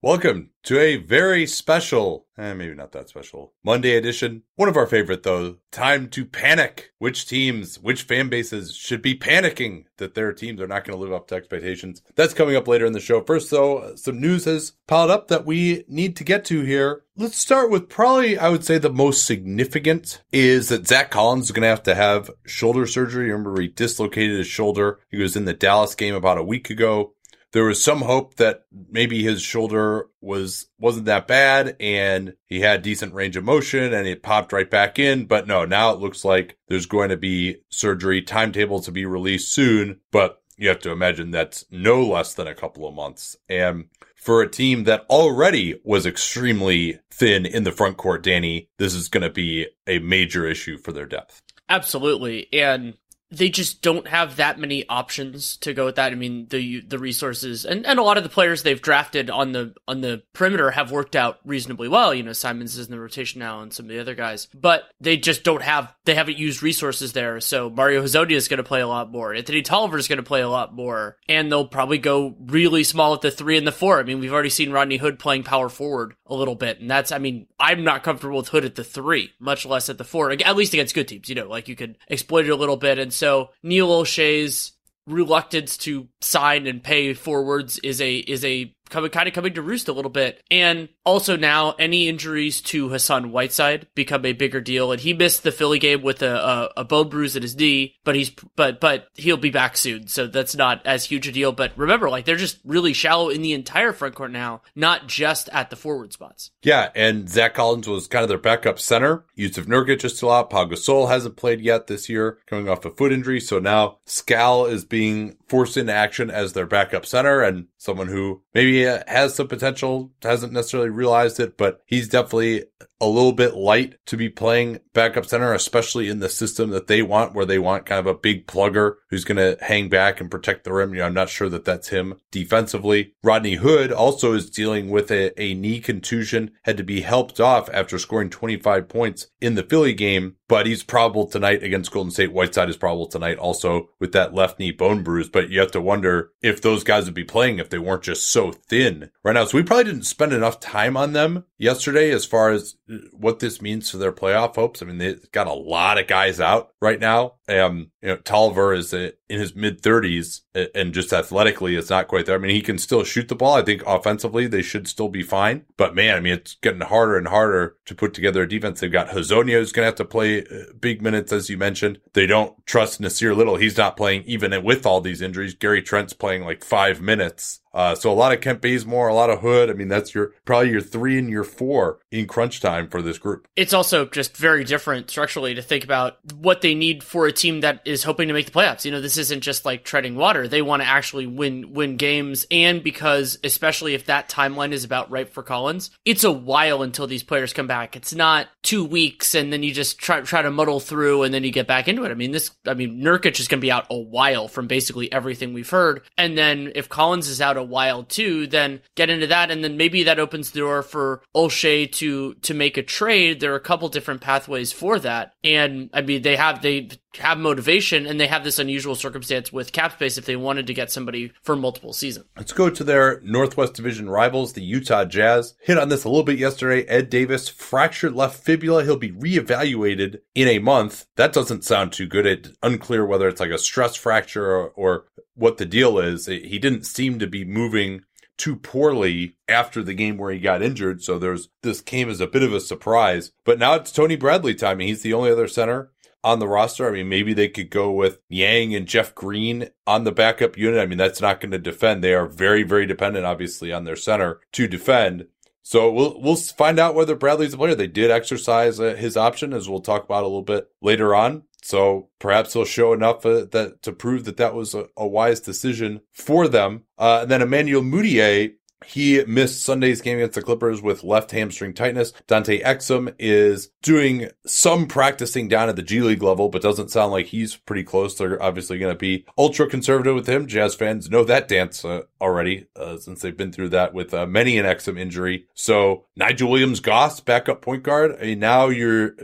Welcome to a very special, eh, maybe not that special, Monday edition. One of our favorite though. Time to panic. Which teams, which fan bases should be panicking that their teams are not going to live up to expectations. That's coming up later in the show. First though, some news has piled up that we need to get to here. Let's start with probably, I would say the most significant is that Zach Collins is going to have to have shoulder surgery. Remember he dislocated his shoulder. He was in the Dallas game about a week ago there was some hope that maybe his shoulder was wasn't that bad and he had decent range of motion and it popped right back in. But no now it looks like there's going to be surgery timetable to be released soon but you have to imagine that's no less than a couple of months. And for a team that already was extremely thin in the front court danny this is going to be a major issue for their depth. Absolutely. And they just don't have that many options to go with that. I mean, the the resources and, and a lot of the players they've drafted on the on the perimeter have worked out reasonably well. You know, Simons is in the rotation now and some of the other guys, but they just don't have they haven't used resources there. So Mario Hezonja is going to play a lot more. Anthony Tolliver is going to play a lot more, and they'll probably go really small at the three and the four. I mean, we've already seen Rodney Hood playing power forward a little bit, and that's I mean, I'm not comfortable with Hood at the three, much less at the four. At least against good teams, you know, like you could exploit it a little bit and so Neil Olshey's reluctance to sign and pay forwards is a is a coming kind of coming to roost a little bit. And also now any injuries to Hassan Whiteside become a bigger deal. And he missed the Philly game with a, a, a bone bruise at his knee, but he's but but he'll be back soon. So that's not as huge a deal. But remember, like they're just really shallow in the entire front court now, not just at the forward spots. Yeah, and Zach Collins was kind of their backup center. Jusuf Nurkic is still out. Pau Gasol hasn't played yet this year, coming off a foot injury. So now Skal is being forced into action as their backup center and someone who maybe uh, has some potential, hasn't necessarily realized it, but he's definitely a little bit light to be playing backup center, especially in the system that they want, where they want kind of a big plugger who's going to hang back and protect the rim. You know, I'm not sure that that's him defensively. Rodney Hood also is dealing with a, a knee contusion, had to be helped off after scoring 25 points in the Philly game but he's probable tonight against Golden State. Whiteside is probable tonight also with that left knee bone bruise. But you have to wonder if those guys would be playing if they weren't just so thin right now. So we probably didn't spend enough time on them yesterday as far as what this means for their playoff hopes. I mean, they've got a lot of guys out right now. Um, you know, Tolliver is in his mid thirties and just athletically, it's not quite there. I mean, he can still shoot the ball. I think offensively, they should still be fine. But man, I mean, it's getting harder and harder to put together a defense. They've got Hezonja who's going to have to play uh, big minutes, as you mentioned. They don't trust Nassir Little. He's not playing even with all these injuries. Gary Trent's playing like five minutes. Uh, so a lot of Kent Bazemore, a lot of Hood. I mean, that's your probably your three and your four in crunch time for this group. It's also just very different structurally to think about what they need for a team that is hoping to make the playoffs. You know, this isn't just like treading water. They want to actually win win games, and because especially if that timeline is about right for Collins, it's a while until these players come back. It's not two weeks and then you just try try to muddle through and then you get back into it. I mean, this. I mean, Nurkic is going to be out a while from basically everything we've heard, and then if Collins is out a while too, then get into that, and then maybe that opens the door for Olshey to to make a trade. There are a couple different pathways for that, and I mean they have they have motivation and they have this unusual circumstance with cap space if they wanted to get somebody for multiple seasons. Let's go to their Northwest Division rivals, the Utah Jazz. Hit on this a little bit yesterday. Ed Davis fractured left fibula. He'll be reevaluated in a month. That doesn't sound too good. It's unclear whether it's like a stress fracture or, or what the deal is. He didn't seem to be moving too poorly after the game where he got injured. So there's this came as a bit of a surprise. But now it's Tony Bradley time. He's the only other center on the roster. I mean, maybe they could go with Niang and Jeff Green on the backup unit. I mean, that's not going to defend. They are very, very dependent, obviously, on their center to defend. So we'll we'll find out whether Bradley's a player. They did exercise uh, his option, as we'll talk about a little bit later on. So perhaps he'll show enough uh, that to prove that that was a, a wise decision for them. Uh, and then Emmanuel Mudiay he missed Sunday's game against the Clippers with left hamstring tightness. Dante Exum is doing some practicing down at the G League level, but doesn't sound like he's pretty close. They're obviously going to be ultra conservative with him. Jazz fans know that dance uh, already, uh, since they've been through that with uh, many an Exum injury. So Nigel Williams Goss, backup point guard. I mean, now you're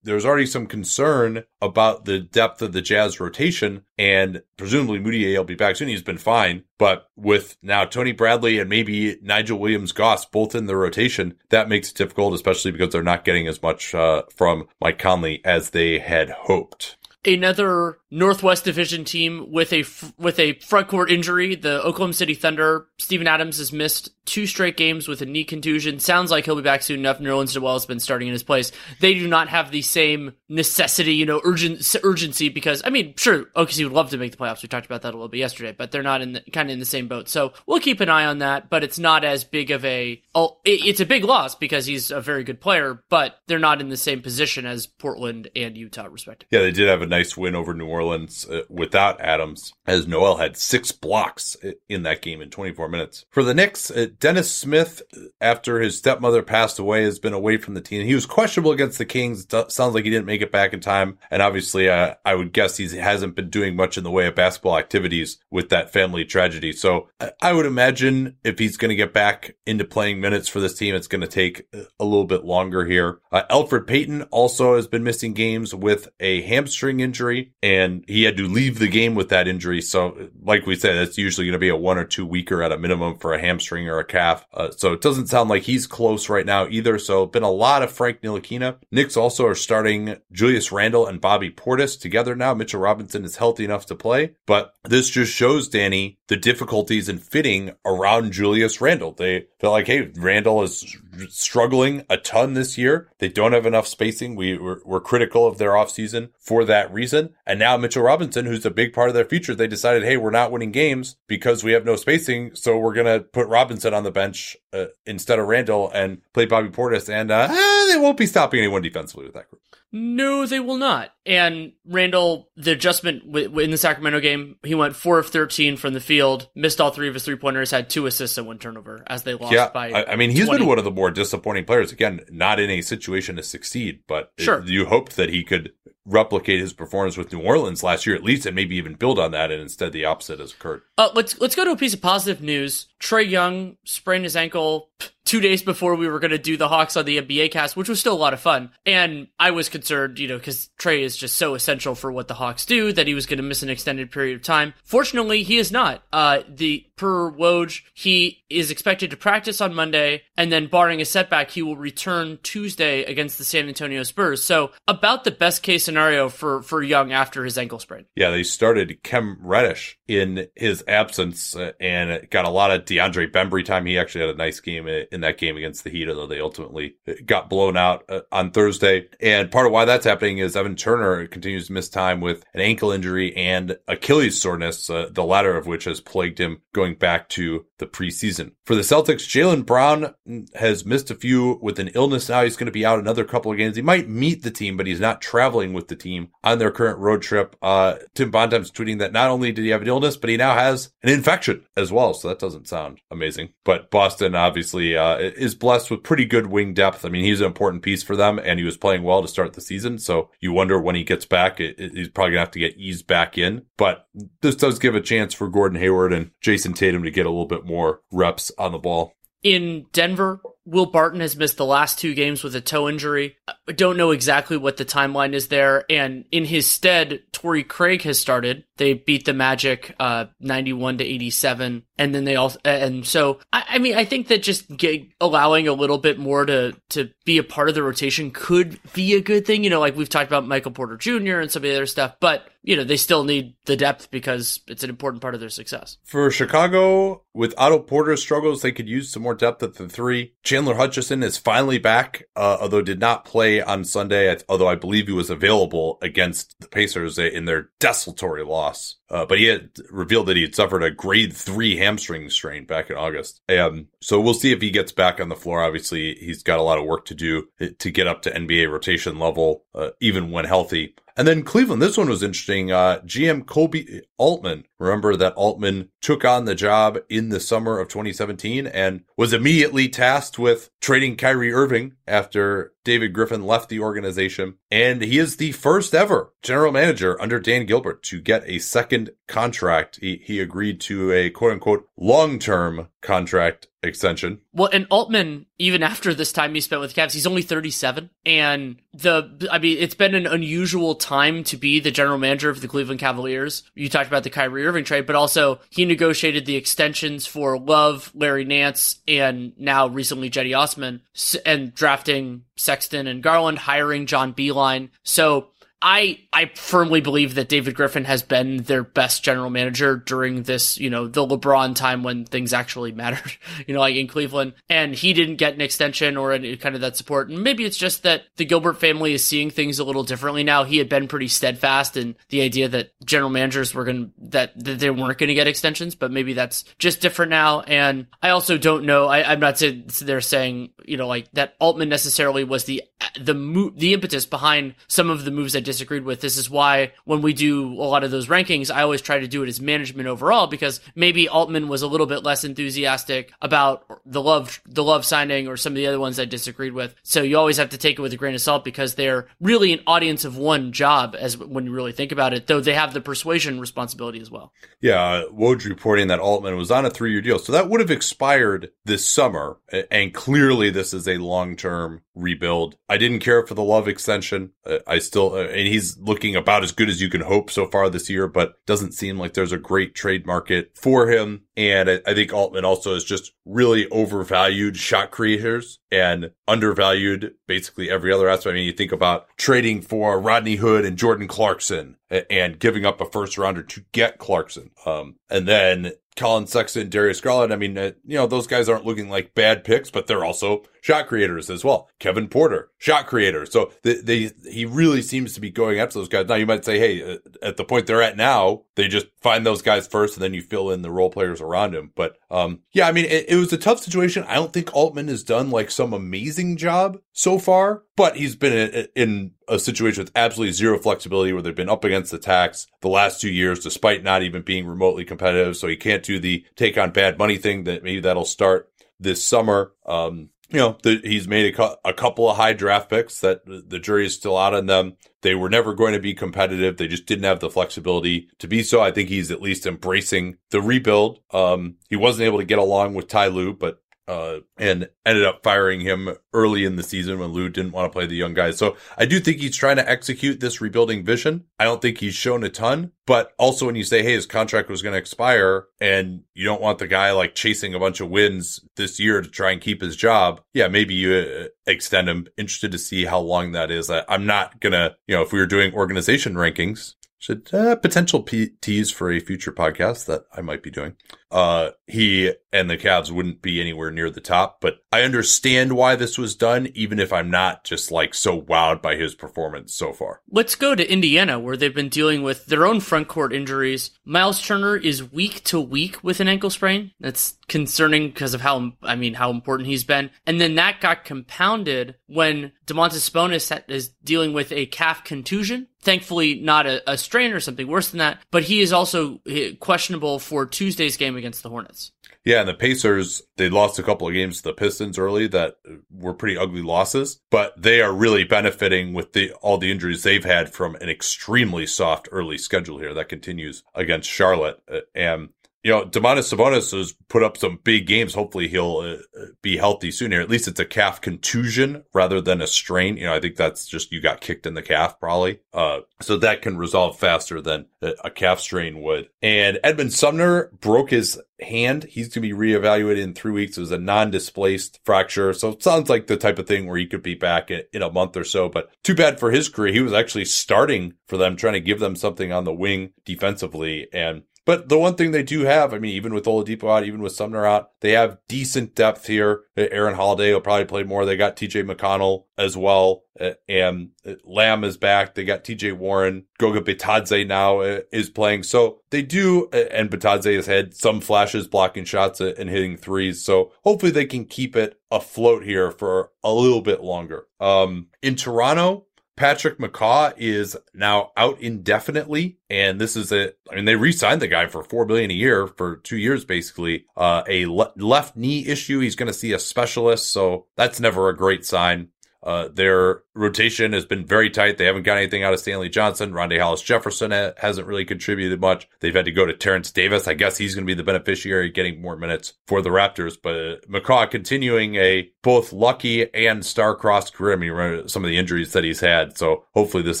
there's already some concern about the depth of the Jazz rotation, and presumably Mudiay will be back soon. He's been fine, but with now Tony Bradley and maybe Nigel Williams Goss both in the rotation, that makes it difficult, especially because they're not getting as much uh, from Mike Conley as they had hoped another Northwest Division team with a with a front court injury. The Oklahoma City Thunder. Steven Adams has missed two straight games with a knee contusion. Sounds like he'll be back soon enough. Nerlens Noel has been starting in his place. They do not have the same necessity, you know, urgent urgency because I mean, sure, OKC would love to make the playoffs. We talked about that a little bit yesterday, but they're not in the, kind of in the same boat. So we'll keep an eye on that. But it's not as big of a. It's a big loss because he's a very good player, but they're not in the same position as Portland and Utah, respectively. Yeah, they did have a nice win over New Orleans uh, without Adams, as Noel had six blocks in that game in 24 minutes. For the Knicks, uh, Dennis Smith, after his stepmother passed away, has been away from the team. He was questionable against the Kings. Sounds like he didn't make it back in time. And obviously, uh, I would guess he hasn't been doing much in the way of basketball activities with that family tragedy. So I would imagine if he's going to get back into playing minutes for this team, it's going to take a little bit longer here. Uh, Elfrid Payton also has been missing games with a hamstring injury, and he had to leave the game with that injury. So, like we said, that's usually going to be a one or two weeker at a minimum for a hamstring or a calf. Uh, so it doesn't sound like he's close right now either. So, been a lot of Frank Ntilikina. Knicks also are starting Julius Randle and Bobby Portis together now. Mitchell Robinson is healthy enough to play, but this just shows Danny the difficulties in fitting around Julius Randle. They feel like, hey, Randle is struggling a ton this year. They don't have enough spacing. We were, were critical of their offseason for that reason. And now Mitchell Robinson, who's a big part of their future, they decided, hey, we're not winning games because we have no spacing. So we're going to put Robinson on the bench uh, instead of Randle and play Bobby Portis. And uh, eh, they won't be stopping anyone defensively with that group. No, they will not. And Randle, the adjustment in the Sacramento game, he went four of thirteen from the field, missed all three of his three pointers, had two assists and one turnover as they lost yeah, by. I, I mean, he's 20. been one of the more disappointing players. Again, not in a situation to succeed, but sure. It, you hoped that he could replicate his performance with New Orleans last year, at least, and maybe even build on that. And instead, the opposite has occurred. Uh, let's let's go to a piece of positive news. Trae Young sprained his ankle two days before we were going to do the Hawks on the NBA cast, which was still a lot of fun. And I was concerned, you know, because Trae is just so essential for what the Hawks do that he was going to miss an extended period of time. Fortunately, he is not. Uh, the per Woj, he is expected to practice on Monday, and then barring a setback, he will return Tuesday against the San Antonio Spurs. So about the best case scenario for for Young after his ankle sprain. Yeah, they started Cam Reddish in his absence uh, and got a lot of DeAndre Bembry time. He actually had a nice game in that game against the Heat, although they ultimately got blown out uh, on Thursday. And part of why that's happening is Evan Turner continues to miss time with an ankle injury and Achilles soreness, uh, the latter of which has plagued him going back to the preseason. For the Celtics, Jaylen Brown has missed a few with an illness now. He's going to be out another couple of games. He might meet the team, but he's not traveling with the team on their current road trip. Uh, Tim Bontemps tweeting that not only did he have an illness, but he now has an infection as well. So that doesn't sound amazing. But Boston obviously uh, is blessed with pretty good wing depth. I mean, he's an important piece for them, and he was playing well to start the season. So you wonder when he gets back, it, it, he's probably gonna have to get eased back in. But this does give a chance for Gordon Hayward and Jayson Tatum to get a little bit more reps on the ball. In Denver, Will Barton has missed the last two games with a toe injury. I don't know exactly what the timeline is there. And in his stead, Torrey Craig has started. They beat the Magic uh, 91 to 87. And then they also, and so, I, I mean, I think that just get, allowing a little bit more to, to be a part of the rotation could be a good thing. You know, like we've talked about Michael Porter Jr. and some of the other stuff, but, you know, they still need the depth because it's an important part of their success. For Chicago, with Otto Porter's struggles, they could use some more depth at the three. Chandler Hutchison is finally back, uh, although did not play on Sunday, although I believe he was available against the Pacers in their desultory loss. Uh, but he had revealed that he had suffered a grade three hamstring strain back in August. Um, so we'll see if he gets back on the floor. Obviously, he's got a lot of work to do to get up to NBA rotation level, uh, even when healthy. And then Cleveland, this one was interesting. Uh, GM Koby Altman, remember that Altman took on the job in the summer of 2017 and was immediately tasked with trading Kyrie Irving after David Griffin left the organization. And he is the first ever general manager under Dan Gilbert to get a second contract. He, he agreed to a quote unquote long term contract extension. Well, and Altman, even after this time he spent with the Cavs, he's only 37. And the, I mean, it's been an unusual time to be the general manager of the Cleveland Cavaliers. You talked about the Kyrie Irving trade, but also he negotiated the extensions for Love, Larry Nance, and now recently Cedi Osman, and drafting Sexton and Garland, hiring John Beilein. So I I firmly believe that David Griffin has been their best general manager during this, you know, the LeBron time when things actually mattered, you know, like in Cleveland. And he didn't get an extension or any kind of that support. And maybe it's just that the Gilbert family is seeing things a little differently now. He had been pretty steadfast in the idea that general managers were going to, that, that they weren't going to get extensions, but maybe that's just different now. And I also don't know, I, I'm not saying they're saying, you know, like that Altman necessarily was the, the mo- the impetus behind some of the moves I disagreed with. This is why when we do a lot of those rankings, I always try to do it as management overall because maybe Altman was a little bit less enthusiastic about the Love the Love signing or some of the other ones I disagreed with. So you always have to take it with a grain of salt because they're really an audience of one job as when you really think about it, though they have the persuasion responsibility as well. Yeah, uh, Woj reporting that Altman was on a three year deal. So that would have expired this summer. And clearly this is a long term rebuild. I didn't care for the Love extension. I still, and he's looking about as good as you can hope so far this year, but doesn't seem like there's a great trade market for him. And I, I think Altman also is just really overvalued shot creators and undervalued basically every other aspect. I mean, you think about trading for Rodney Hood and Jordan Clarkson and giving up a first rounder to get Clarkson. Um, and then Collin Sexton, Darius Garland. I mean, uh, you know, those guys aren't looking like bad picks, but they're also shot creators as well. Kevin Porter, shot creator. So they, they he really seems to be going after those guys. Now you might say, hey, uh, at the point they're at now, they just find those guys first and then you fill in the role players around him. But, um, yeah, I mean, it, it was a tough situation. I don't think Altman has done like some amazing job so far, but he's been in, in a situation with absolutely zero flexibility where they've been up against the tax the last two years, despite not even being remotely competitive. So he can't do the take on bad money thing that maybe that'll start this summer. Um, you know, the, he's made a, a, couple of high draft picks that the jury is still out on them. They were never going to be competitive. They just didn't have the flexibility to be so. I think he's at least embracing the rebuild. Um, he wasn't able to get along with Ty Lue, but uh, and ended up firing him early in the season when Lue didn't want to play the young guys. So I do think he's trying to execute this rebuilding vision. I don't think he's shown a ton, but also when you say, Hey, his contract was going to expire and you don't want the guy like chasing a bunch of wins this year to try and keep his job. Yeah, maybe you uh, extend him. Interested to see how long that is. I, I'm not going to, you know, if we were doing organization rankings, should uh, potential p- tease for a future podcast that I might be doing. Uh, he and the Cavs wouldn't be anywhere near the top, but I understand why this was done, even if I'm not just like so wowed by his performance so far. Let's go to Indiana, where they've been dealing with their own front court injuries. Miles Turner is week to week with an ankle sprain. That's concerning because of how, I mean, how important he's been. And then that got compounded when Domantas Sabonis is dealing with a calf contusion. Thankfully, not a, a strain or something worse than that, but he is also questionable for Tuesday's game against the Hornets. Yeah, and the Pacers, they lost a couple of games to the Pistons early that were pretty ugly losses, but they are really benefiting with the all the injuries they've had from an extremely soft early schedule here that continues against Charlotte. Uh, and you know, Domantas Sabonis has put up some big games. Hopefully he'll uh, be healthy soon here. At least it's a calf contusion rather than a strain. You know, I think that's just you got kicked in the calf probably. Uh, so that can resolve faster than a calf strain would. And Edmond Sumner broke his hand. He's going to be reevaluated in three weeks. It was a non-displaced fracture. So it sounds like the type of thing where he could be back in a month or so, but too bad for his career. He was actually starting for them, trying to give them something on the wing defensively. And but the one thing they do have, I mean, even with Oladipo out, even with Sumner out, they have decent depth here. Uh, Aaron Holiday will probably play more. They got TJ McConnell as well. Uh, and uh, Lamb is back. They got TJ Warren. Goga Bitadze now uh, is playing. So they do, and Bitadze has had some flashes blocking shots and hitting threes. So hopefully they can keep it afloat here for a little bit longer. Um, in Toronto, Patrick McCaw is now out indefinitely. And this is a, I mean, they re-signed the guy for four million a year for two years, basically. Uh, a le- left knee issue. He's going to see a specialist. So that's never a great sign. Uh, their rotation has been very tight. They haven't got anything out of Stanley Johnson. Rondae Hollis Jefferson ha- hasn't really contributed much. They've had to go to Terence Davis. I guess he's going to be the beneficiary getting more minutes for the Raptors. But McCaw continuing a both lucky and star-crossed career. I mean, some of the injuries that he's had. So hopefully this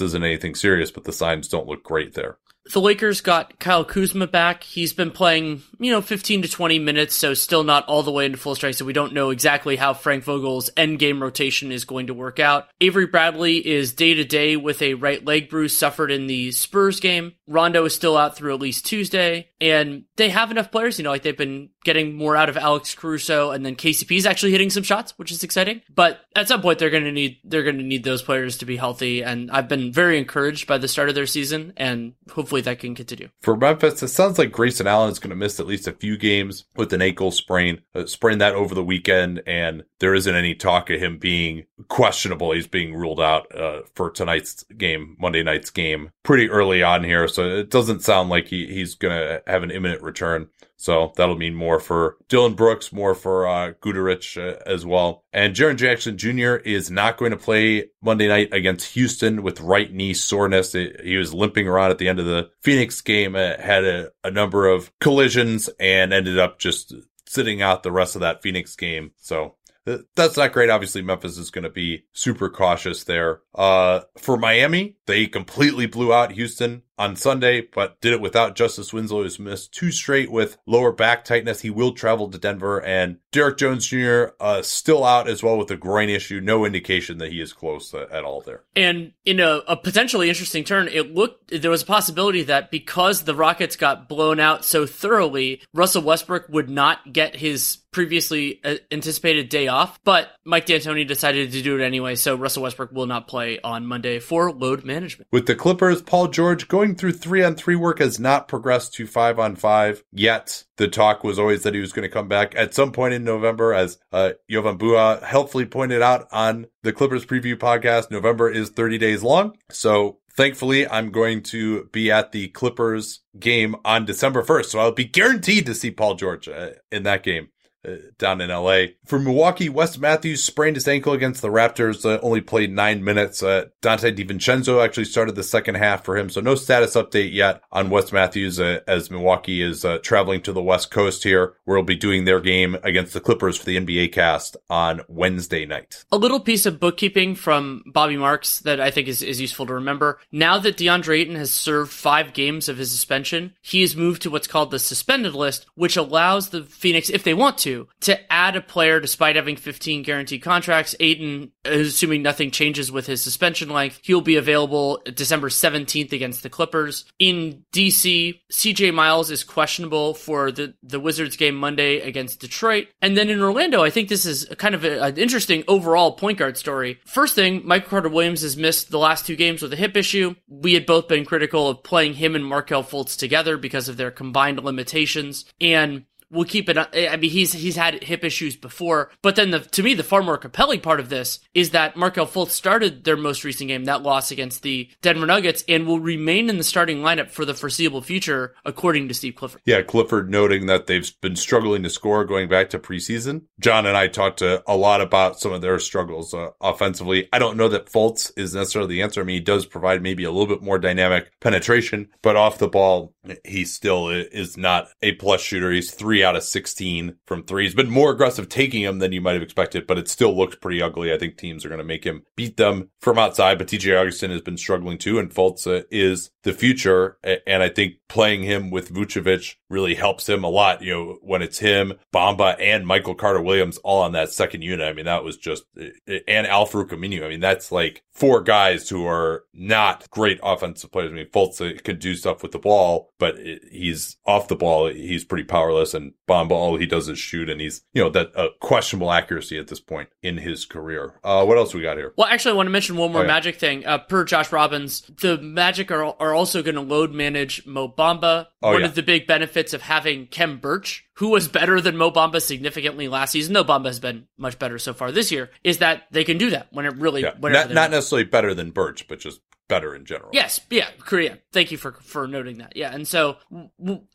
isn't anything serious, but the signs don't look great there the Lakers got Kyle Kuzma back. He's been playing, you know, 15 to 20 minutes, so still not all the way into full strength. So we don't know exactly how Frank Vogel's end game rotation is going to work out. Avery Bradley is day to day with a right leg bruise suffered in the Spurs game. Rondo is still out through at least Tuesday, and they have enough players. You know, like they've been getting more out of Alex Caruso, and then KCP is actually hitting some shots, which is exciting. But at some point, they're going to need they're going to need those players to be healthy. And I've been very encouraged by the start of their season, and hopefully that can continue. For Memphis, it sounds like Grayson Allen is going to miss at least a few games with an ankle sprain, uh, that over the weekend, and there isn't any talk of him being questionable. He's being ruled out uh, for tonight's game, Monday night's game, pretty early on here. So it doesn't sound like he, he's going to have an imminent return. So that'll mean more for Dillon Brooks, more for uh, Guduric uh, as well. And Jaren Jackson Jr. is not going to play Monday night against Houston with right knee soreness. It, he was limping around at the end of the Phoenix game, uh, had a, a number of collisions and ended up just sitting out the rest of that Phoenix game. So that's not great. Obviously, Memphis is going to be super cautious there. Uh, for Miami, they completely blew out Houston on Sunday, but did it without Justice Winslow, who's missed two straight with lower back tightness. He will travel to Denver, and Derrick Jones Jr. Uh, still out as well with a groin issue. No indication that he is close at all there. And in a, a potentially interesting turn, it looked there was a possibility that because the Rockets got blown out so thoroughly, Russell Westbrook would not get his previously uh, anticipated day off, but Mike D'Antoni decided to do it anyway, so Russell Westbrook will not play on Monday for load management. With the Clippers, Paul George going through three on three work has not progressed to five on five yet. The talk was always that he was going to come back at some point in November, as uh, Jovan Buha helpfully pointed out on the Clippers preview podcast. November is 30 days long. So thankfully, I'm going to be at the Clippers game on December 1st. So I'll be guaranteed to see Paul George uh, in that game. Uh, down in LA. For Milwaukee, Wes Matthews sprained his ankle against the Raptors, uh, only played nine minutes. Uh, Donte DiVincenzo actually started the second half for him, so no status update yet on Wes Matthews uh, as Milwaukee is uh, traveling to the West Coast here, where he'll be doing their game against the Clippers for the NBA cast on Wednesday night. A little piece of bookkeeping from Bobby Marks that I think is, is useful to remember. Now that DeAndre Ayton has served five games of his suspension, he is moved to what's called the suspended list, which allows the Phoenix, if they want to, to to add a player despite having 15 guaranteed contracts. Ayton, assuming nothing changes with his suspension length, he'll be available December 17th against the Clippers. In DC, CJ Miles is questionable for the, the Wizards game Monday against Detroit. And then in Orlando, I think this is kind of a, an interesting overall point guard story. First thing, Michael Carter Williams has missed the last two games with a hip issue. We had both been critical of playing him and Markelle Fultz together because of their combined limitations. And we'll keep it. I mean, he's he's had hip issues before, but then the to me the far more compelling part of this is that Markelle Fultz started their most recent game, that loss against the Denver Nuggets, and will remain in the starting lineup for the foreseeable future, according to Steve Clifford. Yeah, Clifford noting that they've been struggling to score going back to preseason. John and I talked a, a lot about some of their struggles uh, offensively. I don't know that Fultz is necessarily the answer. I mean, he does provide maybe a little bit more dynamic penetration, but off the ball, he still is not a plus shooter. He's three out of 16 from three. He's been more aggressive taking them than you might have expected, but it still looks pretty ugly. I think teams are going to make him beat them from outside, but DJ Augustin has been struggling too, and Fultz is the future. And I think playing him with Vucevic really helps him a lot. You know, when it's him, Bamba, and Michael Carter Williams all on that second unit. I mean, that was just, eh, eh, and Al-Farouq Aminu. I mean, that's like four guys who are not great offensive players. I mean, Fultz could do stuff with the ball, but eh, he's off the ball. He's pretty powerless. And Bamba, all he does is shoot, and he's, you know, that uh, questionable accuracy at this point in his career. Uh, what else we got here? Well, actually, I want to mention one more oh, yeah. Magic thing. Uh, per Josh Robbins, the Magic are, are also going to load manage Mo Bamba. Oh, one yeah. of the big benefits of having Khem Birch, who was better than Mo Bamba significantly last season, though Bamba has been much better so far this year, is that they can do that when it really, yeah. not, not necessarily better than Birch, but just better in general. Yes, yeah, Korea. Thank you for for noting that. Yeah, and so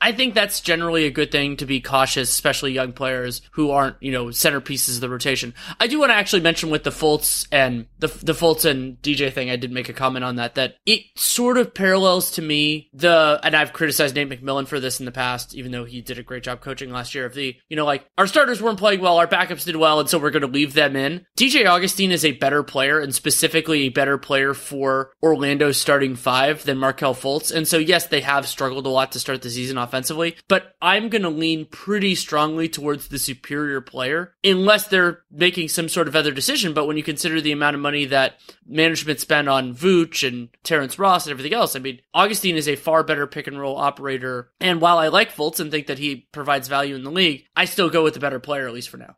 I think that's generally a good thing to be cautious, especially young players who aren't you know centerpieces of the rotation. I do want to actually mention with the Fultz and the the Fultz and DJ thing. I did make a comment on that that it sort of parallels to me the and I've criticized Nate McMillan for this in the past, even though he did a great job coaching last year. Of the you know like our starters weren't playing well, our backups did well, and so we're going to leave them in. DJ Augustin is a better player and specifically a better player for Orlando's starting five than Markelle Fultz. And so, yes, they have struggled a lot to start the season offensively, but I'm going to lean pretty strongly towards the superior player unless they're making some sort of other decision. But when you consider the amount of money that management spent on Vooch and Terrence Ross and everything else, I mean, Augustin is a far better pick and roll operator. And while I like Fultz and think that he provides value in the league, I still go with the better player, at least for now.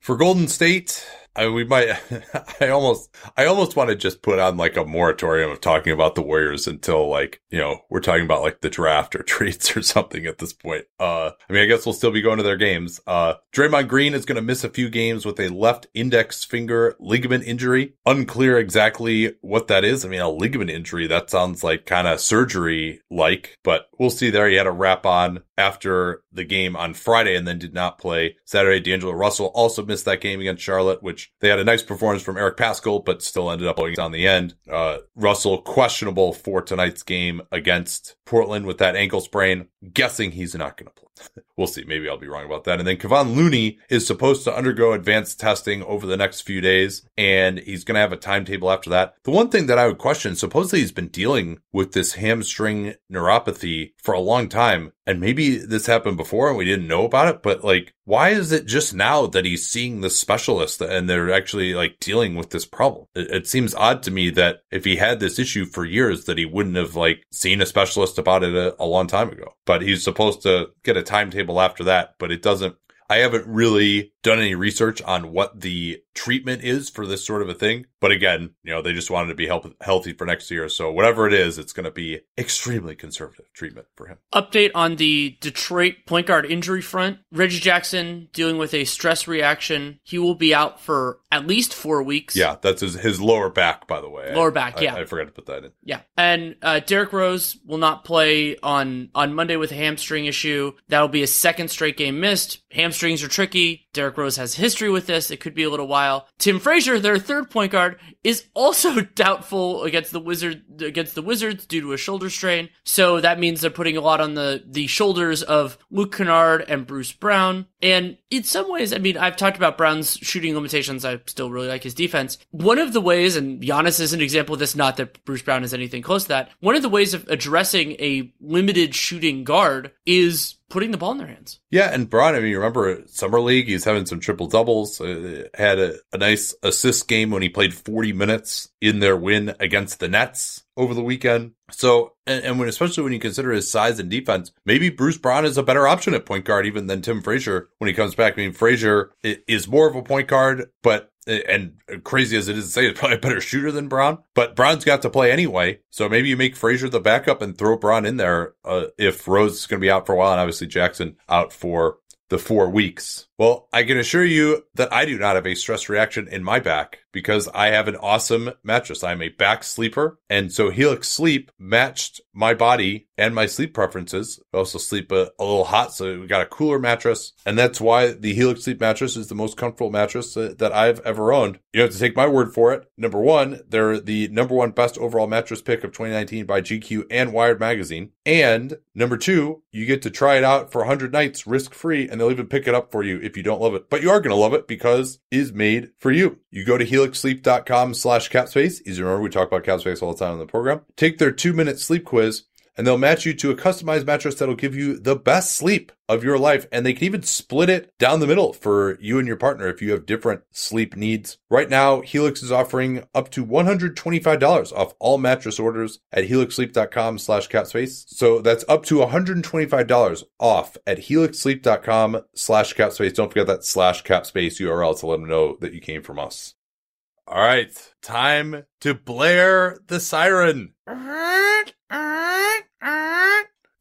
For Golden State, I, we might. I almost, I almost want to just put on like a moratorium of talking about the Warriors until like you know we're talking about like the draft or trades or something at this point. Uh, I mean, I guess we'll still be going to their games. Uh, Draymond Green is going to miss a few games with a left index finger ligament injury. Unclear exactly what that is. I mean, a ligament injury that sounds like kind of surgery like, but we'll see. There, he had a wrap on after the game on Friday and then did not play Saturday. D'Angelo Russell also missed that game against Charlotte, which they had a nice performance from Eric Paschall, but still ended up on the end. Uh, Russell questionable for tonight's game against Portland with that ankle sprain. Guessing he's not going to play. we'll see. Maybe I'll be wrong about that. And then Kevon Looney is supposed to undergo advanced testing over the next few days, and he's going to have a timetable after that. The one thing that I would question, supposedly he's been dealing with this hamstring neuropathy for a long time, and maybe this happened before and we didn't know about it, but like, why is it just now that he's seeing the specialist and they're actually like dealing with this problem? It, it, seems odd to me that if he had this issue for years, that he wouldn't have like seen a specialist about it a, a long time ago. But he's supposed to get a timetable after that, but it doesn't I haven't really done any research on what the treatment is for this sort of a thing. But again, you know, they just wanted to be help- healthy for next year. So whatever it is, it's going to be extremely conservative treatment for him. Update on the Detroit point guard injury front. Reggie Jackson dealing with a stress reaction. He will be out for at least four weeks. Yeah, that's his, his lower back, by the way. Lower back, I, yeah. I, I, forgot to put that in. Yeah. And uh, Derrick Rose will not play on, on Monday with a hamstring issue. That'll be a second straight game missed. Hamstrings are tricky. Derrick Rose has history with this. It could be a little while. Tim Frazier, their third point guard, is also doubtful against the Wizard against the Wizards due to a shoulder strain. So that means they're putting a lot on the the shoulders of Luke Kennard and Bruce Brown. And in some ways, I mean, I've talked about Brown's shooting limitations. I still really like his defense. One of the ways, and Giannis is an example of this, not that Bruce Brown is anything close to that. One of the ways of addressing a limited shooting guard is putting the ball in their hands. Yeah, and Brown, I mean, you remember Summer League, he's having some triple doubles, uh, had a, a nice assist game when he played 40 minutes in their win against the Nets over the weekend. So, and, and, when, especially when you consider his size and defense, maybe Bruce Brown is a better option at point guard even than Tim Frazier when he comes back. I mean, Frazier is more of a point guard, but and crazy as it is to say, is probably a better shooter than Brown. But Brown's got to play anyway, so maybe you make Frazier the backup and throw Brown in there uh, if Rose is going to be out for a while, and obviously Jackson out for the four weeks. Well, I can assure you that I do not have a stress reaction in my back because I have an awesome mattress. I'm a back sleeper. And so Helix Sleep matched my body and my sleep preferences. I also sleep a, a little hot. So we got a cooler mattress. And that's why the Helix Sleep mattress is the most comfortable mattress that I've ever owned. You have to take my word for it. Number one, they're the number one best overall mattress pick of 2019 by GQ and Wired Magazine. And number two, you get to try it out for 100 nights risk free and they'll even pick it up for you if you don't love it. But you are going to love it because it is made for you. You go to helixsleep.com slash capspace. Easy to remember, we talk about capspace all the time on the program. Take their two minute sleep quiz and they'll match you to a customized mattress that'll give you the best sleep of your life. And they can even split it down the middle for you and your partner if you have different sleep needs. Right now, Helix is offering up to $125 off all mattress orders at helixsleep.com slash capspace. So that's up to $125 off at helixsleep.com slash capspace. Don't forget that slash capspace URL to let them know that you came from us. All right, time to blare the siren.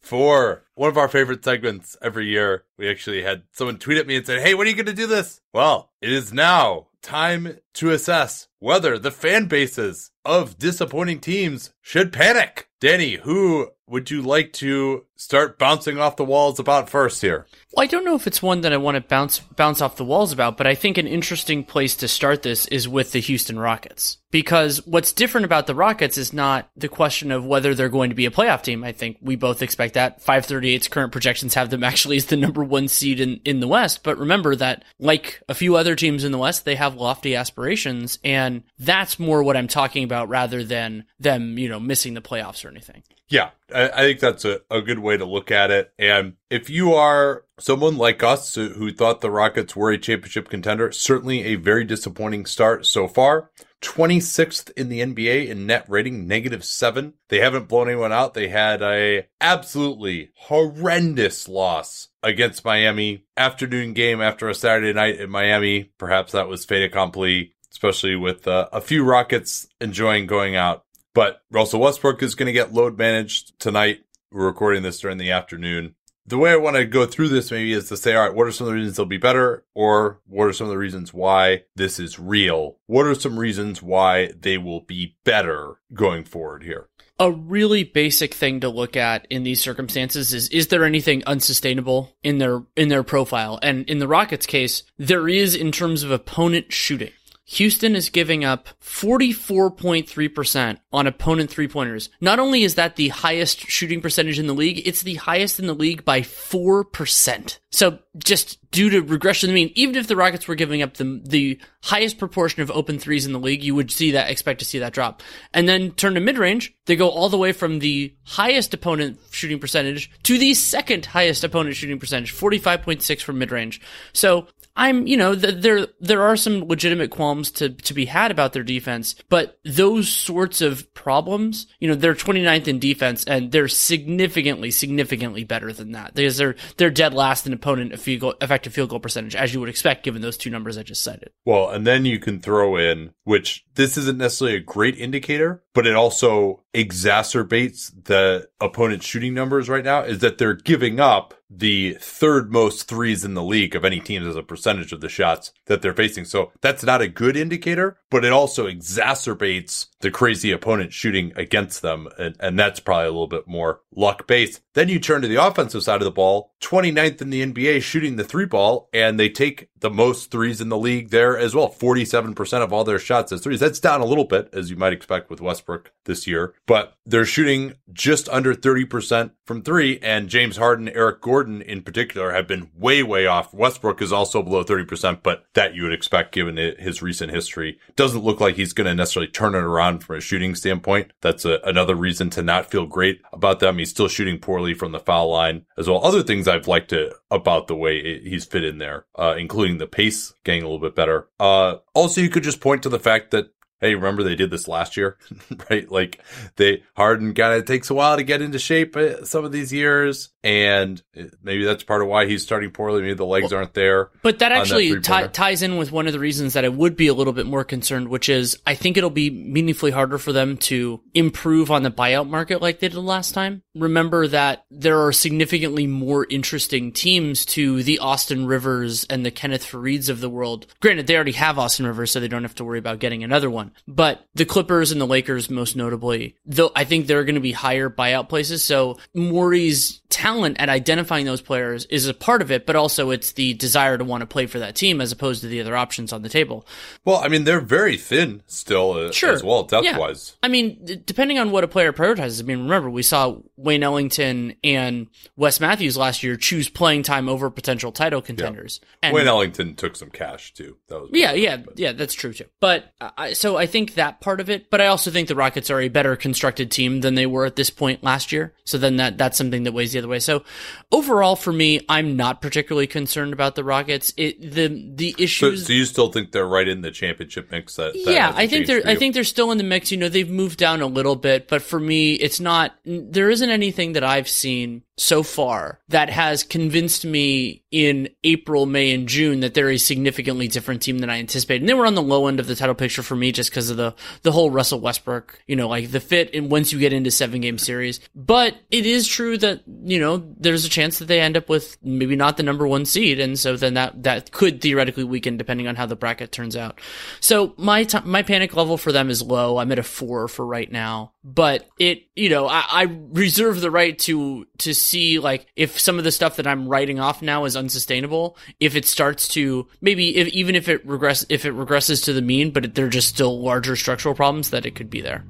for one of our favorite segments every year. We actually had someone tweet at me and said, Hey, when are you going to do this? Well, it is now time to assess whether the fan bases of disappointing teams should panic. Danny, who would you like to start bouncing off the walls about first here? Well, I don't know if it's one that I want to bounce bounce off the walls about, but I think an interesting place to start this is with the Houston Rockets. Because what's different about the Rockets is not the question of whether they're going to be a playoff team. I think we both expect that. 538's current projections have them actually as the number one seed in, in the West. But remember that, like a few other teams in the West, they have lofty aspirations. And that's more what I'm talking about rather than them, you know, missing the playoffs or anything. Yeah, I, I think that's a, a good way to look at it. And if you are someone like us who thought the Rockets were a championship contender, certainly a very disappointing start so far. 26th in the NBA in net rating, negative seven. They haven't blown anyone out. They had a absolutely horrendous loss against Miami. Afternoon game after a Saturday night in Miami. Perhaps that was fait accompli, especially with uh, a few Rockets enjoying going out. But Russell Westbrook is going to get load managed tonight. We're recording this during the afternoon the way I want to go through this maybe is to say, all right, what are some of the reasons they'll be better? Or what are some of the reasons why this is real? What are some reasons why they will be better going forward here? A really basic thing to look at in these circumstances is is there anything unsustainable in their in their profile? And in the Rockets case, there is in terms of opponent shooting. Houston is giving up 44.3% on opponent three pointers. Not only is that the highest shooting percentage in the league, it's the highest in the league by 4%. So just due to regression, I mean, even if the Rockets were giving up the, the highest proportion of open threes in the league, you would see that, expect to see that drop. And then turn to mid range, they go all the way from the highest opponent shooting percentage to the second highest opponent shooting percentage, 45.6 from mid range. So I'm, you know, th- there there are some legitimate qualms to to be had about their defense, but those sorts of problems, you know, they're 29th in defense and they're significantly significantly better than that because they're they're dead last in opponent field goal, effective field goal percentage as you would expect given those two numbers I just cited. Well, and then you can throw in which this isn't necessarily a great indicator, but it also exacerbates the opponent's shooting numbers right now is that they're giving up the third most threes in the league of any teams as a percentage of the shots that they're facing. So that's not a good indicator, but it also exacerbates the crazy opponent shooting against them. And, and that's probably a little bit more luck based. Then you turn to the offensive side of the ball, 29th in the NBA shooting the three ball, and they take the most threes in the league there as well. 47% of all their shots as threes. That's down a little bit, as you might expect with Westbrook this year, but they're shooting just under 30% from three. And James Harden, Eric Gordon in particular have been way, way off. Westbrook is also below 30%, but that you would expect given his recent history. Doesn't look like he's going to necessarily turn it around from a shooting standpoint. That's a, another reason to not feel great about them. He's still shooting poorly from the foul line as well. Other things I've liked to, about the way he's fit in there, uh, including the pace getting a little bit better. Uh, also, you could just point to the fact that hey, remember they did this last year, right? Like they Harden kind of takes a while to get into shape uh, some of these years, and maybe that's part of why he's starting poorly. Maybe the legs well, aren't there. But that actually that t- ties in with one of the reasons that I would be a little bit more concerned, which is I think it'll be meaningfully harder for them to improve on the buyout market like they did last time. Remember that there are significantly more interesting teams to the Austin Rivers and the Kenneth Farieds of the world. Granted, they already have Austin Rivers, so they don't have to worry about getting another one. But the Clippers and the Lakers, most notably, though I think they're going to be higher buyout places. So Morey's talent at identifying those players is a part of it, but also it's the desire to want to play for that team as opposed to the other options on the table. Well, I mean, they're very thin still uh, sure. as well, depth yeah. wise. I mean, depending on what a player prioritizes. I mean, remember, we saw Wayne Ellington and Wes Matthews last year choose playing time over potential title contenders. Yeah. And Wayne Ellington took some cash too. That was yeah, yeah, but. yeah, that's true too. But uh, so I think that part of it, but I also think the Rockets are a better constructed team than they were at this point last year. So then that that's something that weighs the other way. So overall, for me, I'm not particularly concerned about the Rockets. It, the the issues. So, so, you still think they're right in the championship mix? That, that yeah, I think they're I think they're still in the mix. You know, they've moved down a little bit, but for me, it's not. There isn't anything that I've seen so far that has convinced me in April, May, and June that they're a significantly different team than I anticipated. And they were on the low end of the title picture for me just because of the the whole Russell Westbrook, you know, like the fit and once you get into seven game series. But it is true that, you know, there's a chance that they end up with maybe not the number one seed. And so then that that could theoretically weaken depending on how the bracket turns out. So my t- my panic level for them is low. I'm at a four for right now. But it, you know, I, I reserve the right to to see like if some of the stuff that I'm writing off now is unsustainable. If it starts to maybe if even if it regress if it regresses to the mean, but they're just still larger structural problems that it could be there.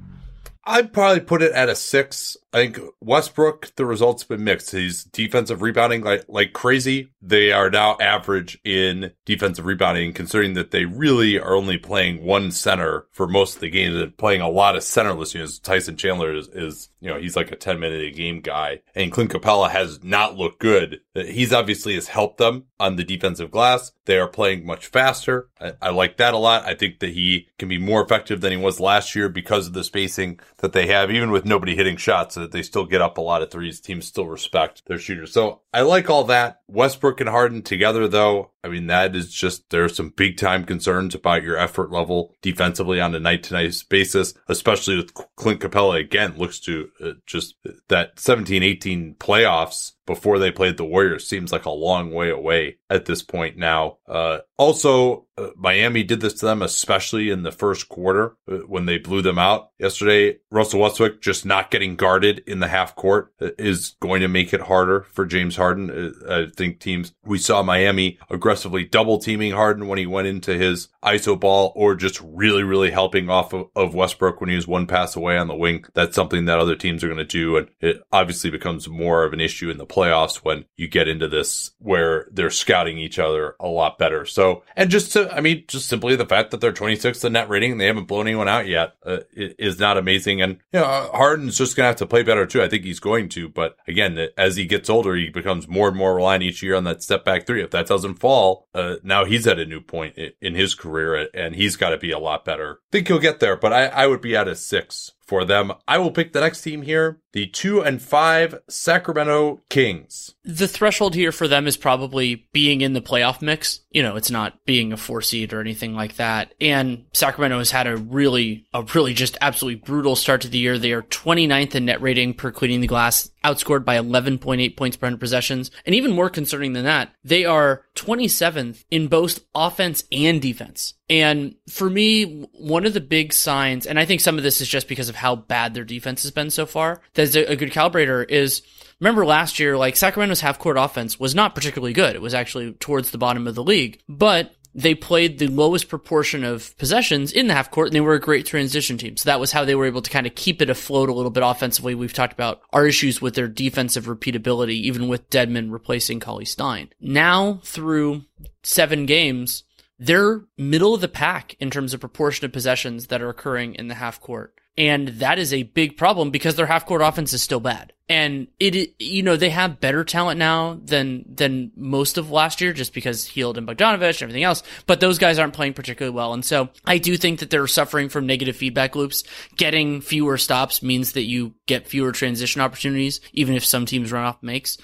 I'd probably put it at a six. I think Westbrook, the results have been mixed. He's defensive rebounding like, like crazy. They are now average in defensive rebounding, considering that they really are only playing one center for most of the games and playing a lot of centerless units. Tyson Chandler is, is, you know, he's like a 10 minute a game guy and Clint Capela has not looked good. He's obviously has helped them on the defensive glass. They are playing much faster. I, I like that a lot. I think that he can be more effective than he was last year because of the spacing that they have, even with nobody hitting shots that they still get up a lot of threes. Teams still respect their shooters. So I like all that. Westbrook and Harden together, though, I mean, that is just, there are some big time concerns about your effort level defensively on a night to night basis, especially with Clint Capela again, looks to uh, just that 17 18 playoffs before they played the Warriors seems like a long way away at this point now. Uh, also, uh, Miami did this to them, especially in the first quarter uh, when they blew them out yesterday. Russell Westbrook just not getting guarded in the half court uh, is going to make it harder for James Harden. Uh, I think teams, we saw Miami aggressively double teaming Harden when he went into his ISO ball or just really, really helping off of, of Westbrook when he was one pass away on the wing. That's something that other teams are going to do. And it obviously becomes more of an issue in the playoffs when you get into this where they're scouting each other a lot better. So, and just to, I mean, just simply the fact that they're 26th in net rating and they haven't blown anyone out yet uh, is not amazing. And, you know, Harden's just going to have to play better too. I think he's going to. But again, as he gets older, he becomes more and more reliant each year on that step back three. If that doesn't fall, uh, now he's at a new point in his career and he's got to be a lot better. I think he'll get there, but I, I would be at a six for them. I will pick the next team here, the two and five Sacramento Kings. The threshold here for them is probably being in the playoff mix. You know, it's not being a four seed or anything like that. And Sacramento has had a really, a really just absolutely brutal start to the year. They are 29th in net rating per cleaning the glass, outscored by 11.8 points per 100 possessions. And even more concerning than that, they are 27th in both offense and defense. And for me, one of the big signs, and I think some of this is just because of how bad their defense has been so far, that's a, good calibrator is remember last year, like Sacramento's half court offense was not particularly good. It was actually towards the bottom of the league, but they played the lowest proportion of possessions in the half court and they were a great transition team. So that was how they were able to kind of keep it afloat a little bit offensively. We've talked about our issues with their defensive repeatability, even with Dedmon replacing Cauley Stein. Now through seven games, they're middle of the pack in terms of proportion of possessions that are occurring in the half court. And that is a big problem because their half court offense is still bad. And it, you know, they have better talent now than, than most of last year just because Hield and Bogdanovic and everything else. But those guys aren't playing particularly well. And so I do think that they're suffering from negative feedback loops. Getting fewer stops means that you get fewer transition opportunities, even if some teams run off makes.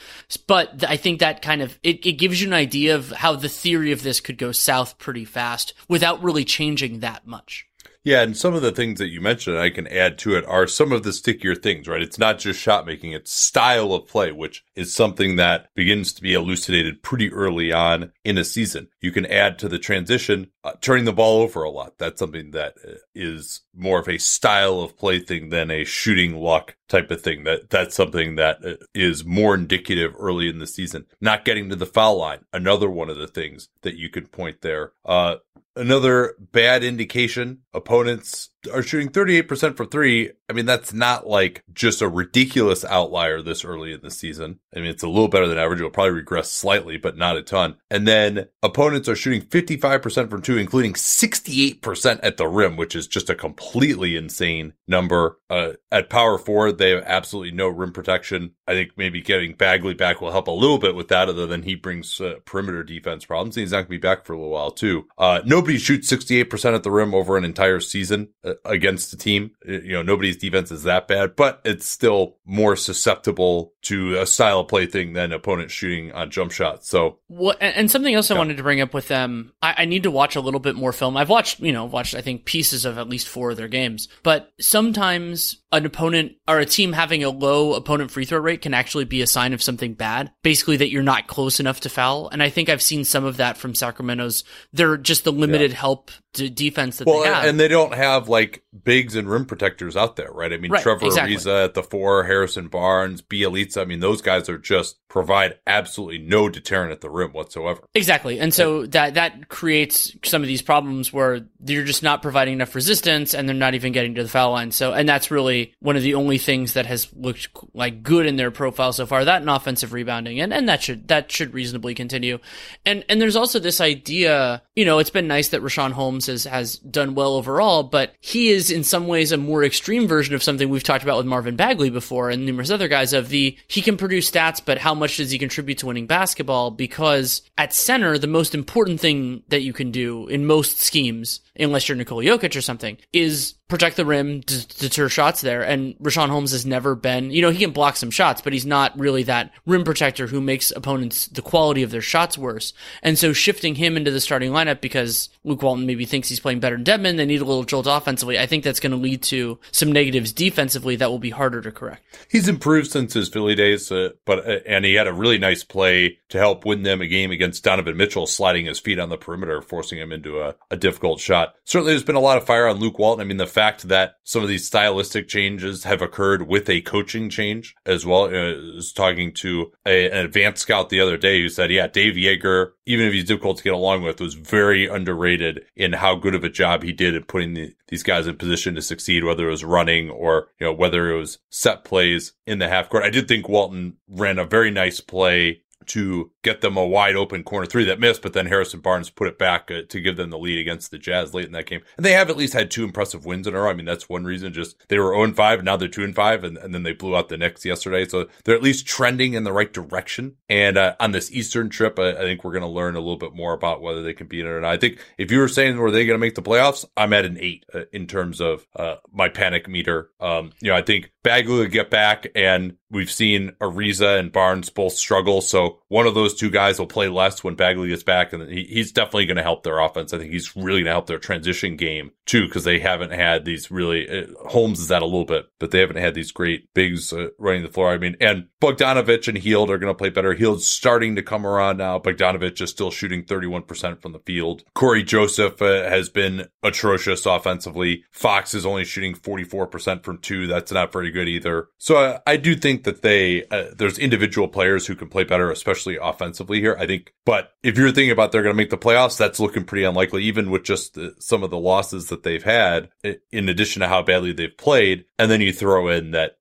But I think that kind of, it, it gives you an idea of how the theory of this could go south pretty fast without really changing that much. Yeah, and some of the things that you mentioned, I can add to it, are some of the stickier things, right? It's not just shot making, it's style of play, which is something that begins to be elucidated pretty early on in a season. You can add to the transition, uh, turning the ball over a lot. That's something that uh, more of a style of play thing than a shooting luck type of thing. That that's something that uh, more indicative early in the season. Not getting to the foul line, another one of the things that you could point there. Uh, another bad indication. Opponents are shooting 38% for three. I mean, that's not like just a ridiculous outlier this early in the season. I mean, it's a little better than average. It'll probably regress slightly, but not a ton. And then opponents are shooting 55% from two, including 68% at the rim, which is just a completely insane number. Uh, at power four, they have absolutely no rim protection. I think maybe getting Bagley back will help a little bit with that, other than he brings uh, perimeter defense problems. He's not going to be back for a little while too. Uh, nobody shoots 68% at the rim over an entire season. Against the team. You know, nobody's defense is that bad, but it's still more susceptible to a style of play thing than opponents shooting on jump shots. So What and, something else I wanted to bring up with them, I, I need to watch a little bit more film. I've watched, you know, watched I think pieces of at least four of their games, but sometimes an opponent or a team having a low opponent free throw rate can actually be a sign of something bad. Basically, that you're not close enough to foul, and I think I've seen some of that from Sacramento's. They're just the limited help to defense that Well, they have. and they don't have like bigs and rim protectors out there, right? I mean, Right, Trevor exactly. Ariza at the four, Harrison Barnes, Bjelica. I mean, those guys are just provide absolutely no deterrent at the rim whatsoever. Exactly. And so that that creates some of these problems where you're just not providing enough resistance and they're not even getting to the foul line. So and that's really one of the only things that has looked like good in their profile so far. That and offensive rebounding. And and that should that should reasonably continue. And and there's also this idea, you know, it's been nice that Richaun Holmes has has done well overall, but he is in some ways a more extreme version of something we've talked about with Marvin Bagley before and numerous other guys of the he can produce stats, but how much does he contribute to winning basketball? Because at center, the most important thing that you can do in most schemes, unless you're Nikola Jokic or something, is protect the rim, d- deter shots there. And Richaun Holmes has never been, you know, he can block some shots, but he's not really that rim protector who makes opponents the quality of their shots worse. And so shifting him into the starting lineup because Luke Walton maybe thinks he's playing better than Dedmon, they need a little jolt offensively. I think that's going to lead to some negatives defensively that will be harder to correct. He's improved since his Philly days, uh, but uh, and he had a really nice play to help win them a game against Donovan Mitchell, sliding his feet on the perimeter, forcing him into a, a difficult shot. Certainly, there's been a lot of fire on Luke Walton. I mean, the fact that some of these stylistic changes have occurred with a coaching change as well. Uh, I was talking to a, an advanced scout the other day who said, "Yeah, Dave Joerger, even if he's difficult to get along with, was very underrated in how good of a job he did in putting the, these guys in position to succeed, whether it was running or you know whether it was set plays in the half court. I did think Walton ran a very nice play to get them a wide open corner three that missed, but then Harrison Barnes put it back uh, to give them the lead against the Jazz late in that game. And they have at least had two impressive wins in a row. I mean, that's one reason. Just they were 0 5, now they're 2 and 5, and, and then they blew out the Knicks yesterday. So they're at least trending in the right direction. And uh, on this Eastern trip, I, I think we're going to learn a little bit more about whether they can beat it or not. I think if you were saying were they going to make the playoffs, I'm at an eight uh, in terms of uh, my panic meter. Um, you know, I think Bagley will get back, and we've seen Ariza and Barnes both struggle. So one of those two guys will play less when Bagley gets back, and he, he's definitely going to help their offense. I think he's really going to help their transition game too, because they haven't had these really. Uh, Holmes is at a little bit, but they haven't had these great bigs uh, running the floor. I mean, and Bogdanovic and Hield are going to play better. Hield's starting to come around now. Bogdanovic is still shooting 31% from the field. Cory Joseph uh, has been atrocious offensively. Fox is only shooting 44% from two. That's not very good either. So uh, I do think that they, uh, there's individual players who can play better, especially offensively here. I think, but if you're thinking about they're going to make the playoffs, that's looking pretty unlikely, even with just the, some of the losses that they've had, in addition to how badly they've played. And then you throw in that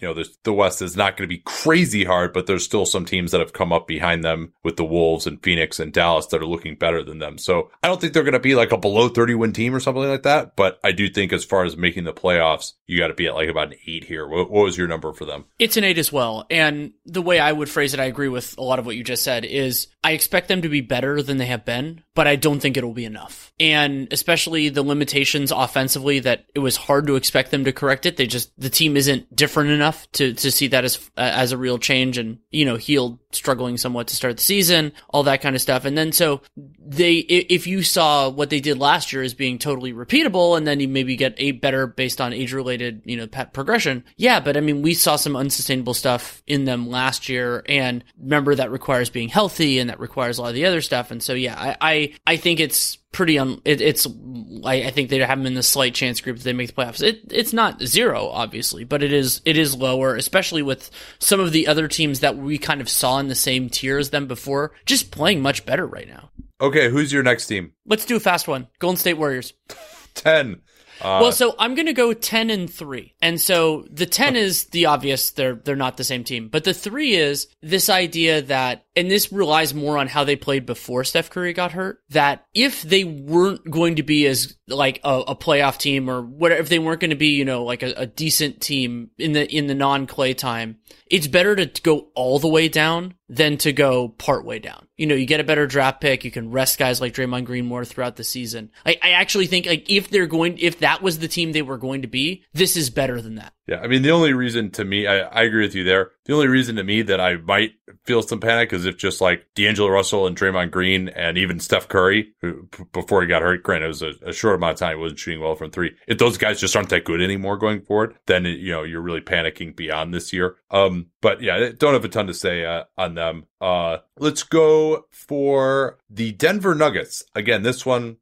you know, the West is not going to be crazy hard, but there's still some teams that have come up behind them with the Wolves and Phoenix and Dallas that are looking better than them. So I don't think they're going to be like a below 30 win team or something like that. But I do think as far as making the playoffs, you got to be at like about an eight here. What, what was your number for them? It's an eight as well. And the way I would phrase it, I agree with a lot of what you just said, is I expect them to be better than they have been, but I don't think it'll be enough. And especially the limitations offensively that it was hard to expect them to correct it. They just, the team isn't different enough to, to see that as, uh, as a real change and, you know, Hield struggling somewhat to start the season, all that kind of stuff. And then so they, if you saw what they did last year as being totally repeatable and then you maybe get a better based on age related, you know, progression. Yeah. But I mean, we saw some unsustainable stuff in them last year. And remember that requires being healthy and that requires a lot of the other stuff. And so, yeah, I, I, I think it's, pretty un. It, it's I, I think they have them in the slight chance group that they make the playoffs. It it's not zero, obviously, but it is it is lower, especially with some of the other teams that we kind of saw in the same tier as them before, just playing much better right now. Okay. Who's your next team? Let's do a fast one. Golden State Warriors. 10. Uh, well, so I'm gonna go ten and three, and so the ten is the obvious. They're they're not the same team, but the three is this idea that and this relies more on how they played before Steph Curry got hurt, that if they weren't going to be as like a, a playoff team or whatever, if they weren't going to be, you know, like a, a decent team in the, in the non Klay time, it's better to go all the way down than to go part way down. You know, you get a better draft pick. You can rest guys like Draymond Green more throughout the season. I, I actually think like if they're going, if that was the team they were going to be, this is better than that. Yeah. I mean, the only reason to me, I, I agree with you there. The only reason to me that I might feel some panic is if just like D'Angelo Russell and Draymond Green and even Steph Curry, who before he got hurt, granted, it was a, a short amount of time, he wasn't shooting well from three. If those guys just aren't that good anymore going forward, then, you know, you're really panicking beyond this year. Um, but yeah, don't have a ton to say uh, on them. Uh, let's go for the Denver Nuggets. Again, this one,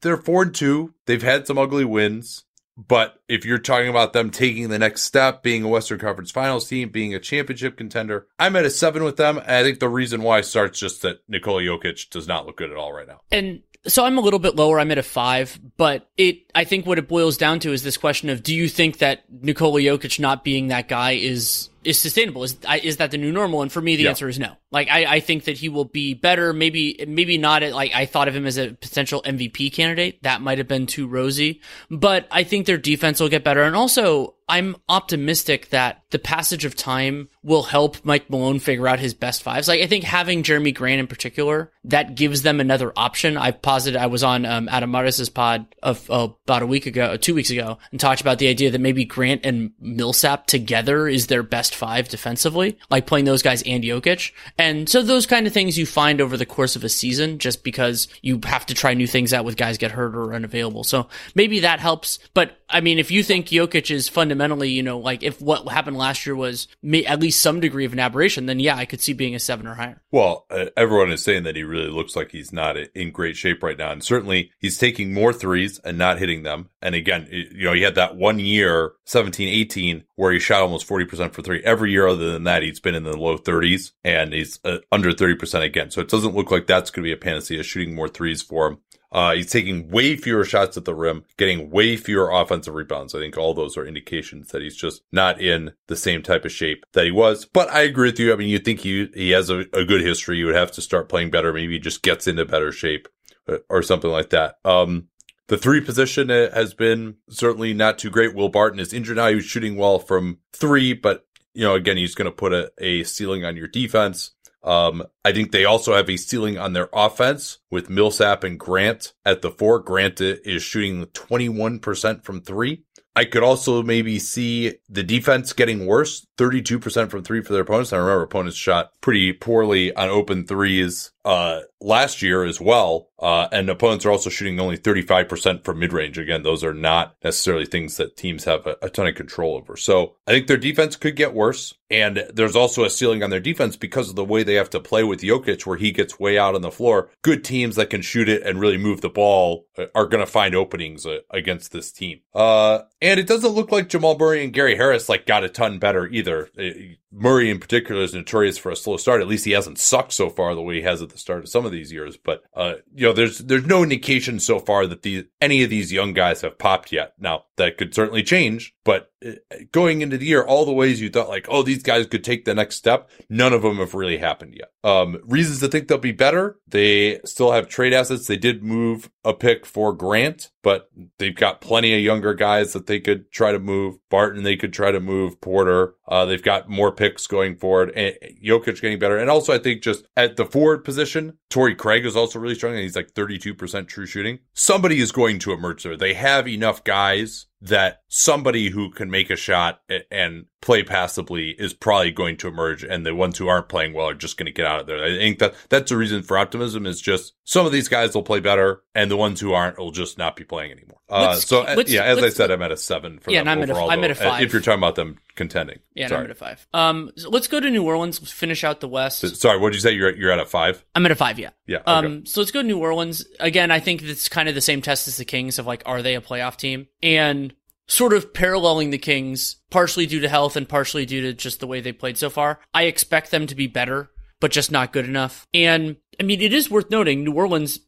they're four and two. They've had some ugly wins. But if you're talking about them taking the next step, being a Western Conference Finals team, being a championship contender, I'm at a seven with them. I think the reason why starts just that Nikola Jokic does not look good at all right now. And so I'm a little bit lower. I'm at a five, but it, I think what it boils down to is this question of, do you think that Nikola Jokic not being that guy is, is sustainable? Is, is that the new normal? And for me, the yeah. answer is no. Like, I, I think that he will be better. Maybe, maybe not at, like, I thought of him as a potential MVP candidate. That might have been too rosy, but I think their defense will get better. And also, I'm optimistic that the passage of time will help Mike Malone figure out his best fives. Like I think having Jerami Grant in particular, that gives them another option. I've posited I was on um, Adam Mares's pod of uh, about a week ago, two weeks ago, and talked about the idea that maybe Grant and Millsap together is their best five defensively, like playing those guys and Jokic. And so those kind of things you find over the course of a season, just because you have to try new things out with guys get hurt or unavailable. So maybe that helps. But I mean, if you think Jokic is fundamentally, you know, like if what happened last year was at least some degree of an aberration, then yeah, I could see being a seven or higher. Well, uh, everyone is saying that he really looks like he's not in great shape right now. And certainly he's taking more threes and not hitting them. And again, you know, he had that one year, 17, 18, where he shot almost 40% for three. Every year other than that, he's been in the low 30s and he's uh, under 30% again. So it doesn't look like that's going to be a panacea shooting more threes for him. Uh, he's taking way fewer shots at the rim, getting way fewer offensive rebounds. I think all those are indications that he's just not in the same type of shape that he was. But I agree with you. I mean, you think he he has a, a good history. You would have to start playing better. Maybe he just gets into better shape uh, or something like that. Um, the three position uh, has been certainly not too great. Will Barton is injured now. He was shooting well from three, but you know, again, he's going to put a, a ceiling on your defense. Um, I think they also have a ceiling on their offense with Millsap and Grant at the four. Grant is shooting 21% from three. I could also maybe see the defense getting worse, 32% from three for their opponents. I remember opponents shot pretty poorly on open threes uh, last year as well. Uh, and opponents are also shooting only 35% from mid range. Again, those are not necessarily things that teams have a, a, ton of control over. So I think their defense could get worse. And there's also a ceiling on their defense because of the way they have to play with Jokic, where he gets way out on the floor. Good teams that can shoot it and really move the ball uh, are going to find openings uh, against this team. Uh, and it doesn't look like Jamal Murray and Gary Harris like got a ton better either. Uh, Murray in particular is notorious for a slow start. At least he hasn't sucked so far the way he has at the start of some of these years. But uh, you know, there's there's no indication so far that the any of these young guys have popped yet. Now that could certainly change, but uh, going into the year, all the ways you thought like, oh, these guys could take the next step, none of them have really happened yet. Um, reasons to think they'll be better. They still have trade assets. They did move a pick for Grant, but they've got plenty of younger guys that they could try to move. Barton, they could try to move. Porter, uh, they've got more picks going forward. And Jokic getting better. And also, I think just at the forward position, Torrey Craig is also really strong. And he's like 32% true shooting. Somebody is going to emerge there. They have enough guys that somebody who can make a shot and play passively is probably going to emerge and the ones who aren't playing well are just going to get out of there. I think that that's a reason for optimism is just some of these guys will play better and the ones who aren't will just not be playing anymore. Uh, so uh, yeah, as I said, I'm at a seven for yeah, them I'm overall. At a, I'm at a five. If you're talking about them contending. Yeah, I'm at a five. Um, so let's go to New Orleans, finish out the West. Sorry, what did you say? You're, you're at a five? I'm at a five, yeah. Yeah. Um, okay. Um, so let's go to New Orleans. Again, I think it's kind of the same test as the Kings of like, are they a playoff team? And sort of paralleling the Kings, partially due to health and partially due to just the way they played so far. I expect them to be better, but just not good enough. And I mean, it is worth noting New Orleans,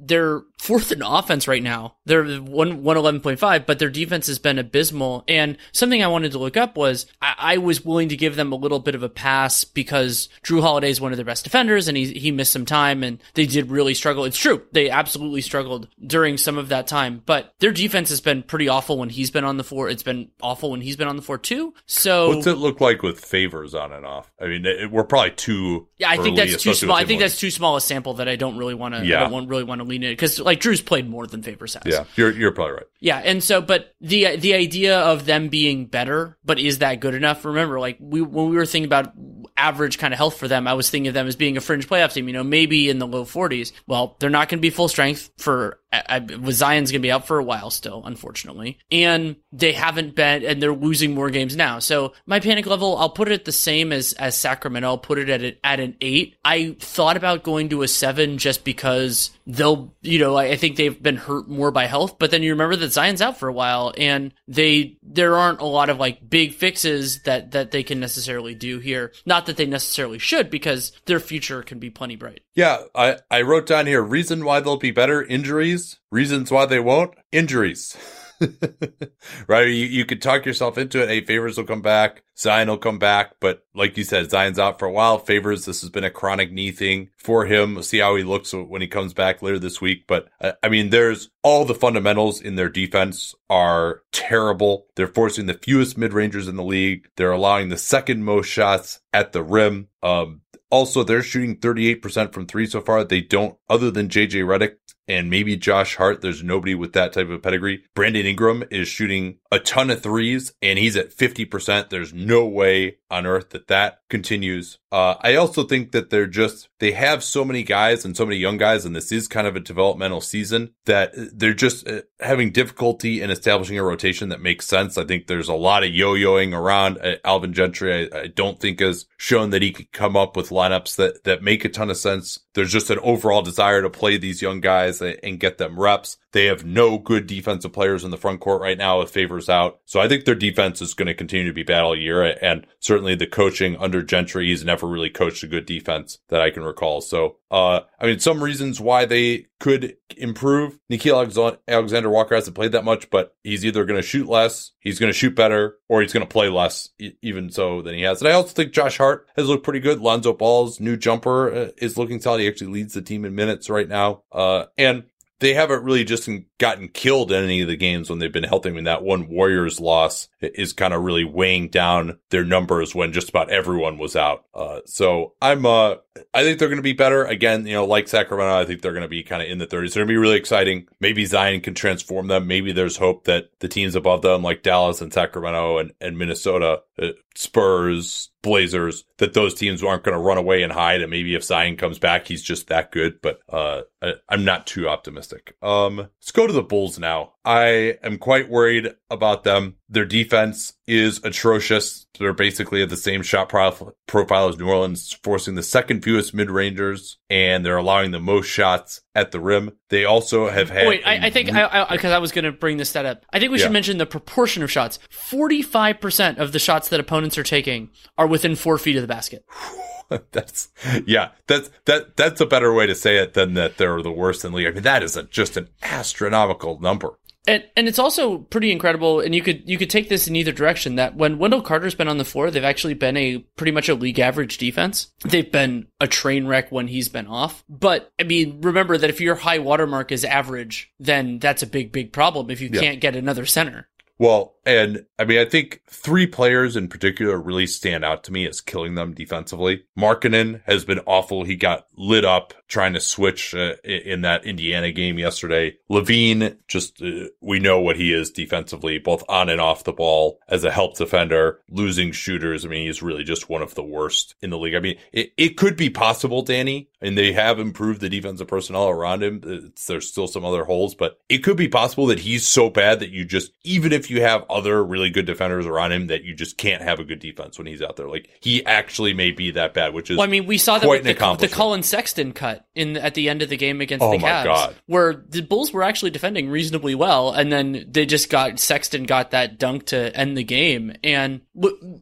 their fourth in offense right now. They're one one eleven point five, but their defense has been abysmal. And something I wanted to look up was I, I was willing to give them a little bit of a pass because Jrue Holiday is one of their best defenders, and he he missed some time, and they did really struggle. It's true, they absolutely struggled during some of that time, but their defense has been pretty awful when he's been on the floor. It's been awful when he's been on the floor too. So what's it look like with favors on and off? I mean, it, we're probably too. Yeah, I think that's too small. I think that's too small a sample that I don't really want to. Yeah. I don't really want to lean in because like Jrue's played more than Favors has. Yeah, you're you're probably right. Yeah, and so, but the the idea of them being better, but is that good enough? Remember, like we when we were thinking about average kind of health for them, I was thinking of them as being a fringe playoff team. You know, maybe in the low forties. Well, they're not going to be full strength for. I, Zion's going to be out for a while still, unfortunately, and they haven't been, and they're losing more games now. So my panic level, I'll put it at the same as as Sacramento. I'll put it at a, at an eight. I thought about going to a seven just because they'll, you know, I, I think they've been hurt more by health. But then you remember that Zion's out for a while, and they there aren't a lot of like big fixes that that they can necessarily do here. Not that they necessarily should, because their future can be plenty bright. Yeah, I I wrote down here reason why they'll be better injuries, reasons why they won't injuries. right? You, you could talk yourself into it. Hey, favors will come back. Zion will come back. But like you said, Zion's out for a while. Favors, this has been a chronic knee thing for him. We'll see how he looks when he comes back later this week. But uh, I mean, there's all the fundamentals in their defense are terrible. They're forcing the fewest mid rangers in the league. They're allowing the second most shots at the rim. Um, also, they're shooting 38% from three so far. They don't, other than JJ Redick and maybe Josh Hart, there's nobody with that type of pedigree. Brandon Ingram is shooting a ton of threes and he's at 50%. There's no way on earth that that continues. Uh, I also think that they're just, they have so many guys and so many young guys, and this is kind of a developmental season that they're just uh, having difficulty in establishing a rotation that makes sense. I think there's a lot of yo-yoing around. Uh, Alvin Gentry, I, I don't think has shown that he could come up with lineups that, that make a ton of sense. There's just an overall desire to play these young guys and get them reps. They have no good defensive players in the front court right now with favors out. So I think their defense is going to continue to be bad all year. And certainly the coaching under Gentry, he's never really coached a good defense that I can recall. So, uh, I mean, some reasons why they could improve. Nickeil Alexander Walker hasn't played that much, but he's either going to shoot less, he's going to shoot better, or he's going to play less, even so than he has. And I also think Josh Hart has looked pretty good. Lonzo Ball's new jumper uh, is looking solid. He actually leads the team in minutes right now. Uh, and they haven't really just gotten killed in any of the games when they've been healthy. I mean, that one Warriors loss is kind of really weighing down their numbers when just about everyone was out. Uh, so I'm, uh, I think they're going to be better. Again, you know, like Sacramento, I think they're going to be kind of in the 30s. They're going to be really exciting. Maybe Zion can transform them. Maybe there's hope that the teams above them, like Dallas and Sacramento and, and Minnesota, uh, Spurs, Blazers, that those teams aren't going to run away and hide. And maybe if Zion comes back, he's just that good. But uh, I, I'm not too optimistic. Um, let's go to the Bulls now. I am quite worried about them. Their defense is atrocious. They're basically at the same shot profile as New Orleans, forcing the second fewest mid rangers, and they're allowing the most shots at the rim. They also have had. Wait, I, I think I because I, I, was going to bring this stat up. I think we should yeah. mention the proportion of shots. Forty-five percent of the shots that opponents are taking are within four feet of the basket. that's yeah that's that that's a better way to say it than that they're the worst in the league. I mean that is a, just an astronomical number. And and it's also pretty incredible, and you could you could take this in either direction. That when Wendell Carter's been on the floor, they've actually been a pretty much a league average defense. They've been a train wreck when he's been off. But I mean, remember that if your high watermark is average, then that's a big big problem if you yeah. can't get another center. Well, and I mean, I think three players in particular really stand out to me as killing them defensively. Markkanen has been awful. He got lit up trying to switch uh, in that Indiana game yesterday. LaVine, just uh, we know what he is defensively, both on and off the ball as a help defender, losing shooters. I mean, he's really just one of the worst in the league. I mean, it, it could be possible, Danny, and they have improved the defensive personnel around him. It's, there's still some other holes, but it could be possible that he's so bad that you just, even if you have other really good defenders around him, that you just can't have a good defense when he's out there. Like he actually may be that bad, which is Well, I mean, we saw that with the, the. Collin Sexton cut in at the end of the game against Oh the Cavs, God. where the Bulls were actually defending reasonably well, and then they just got Sexton got that dunk to end the game, and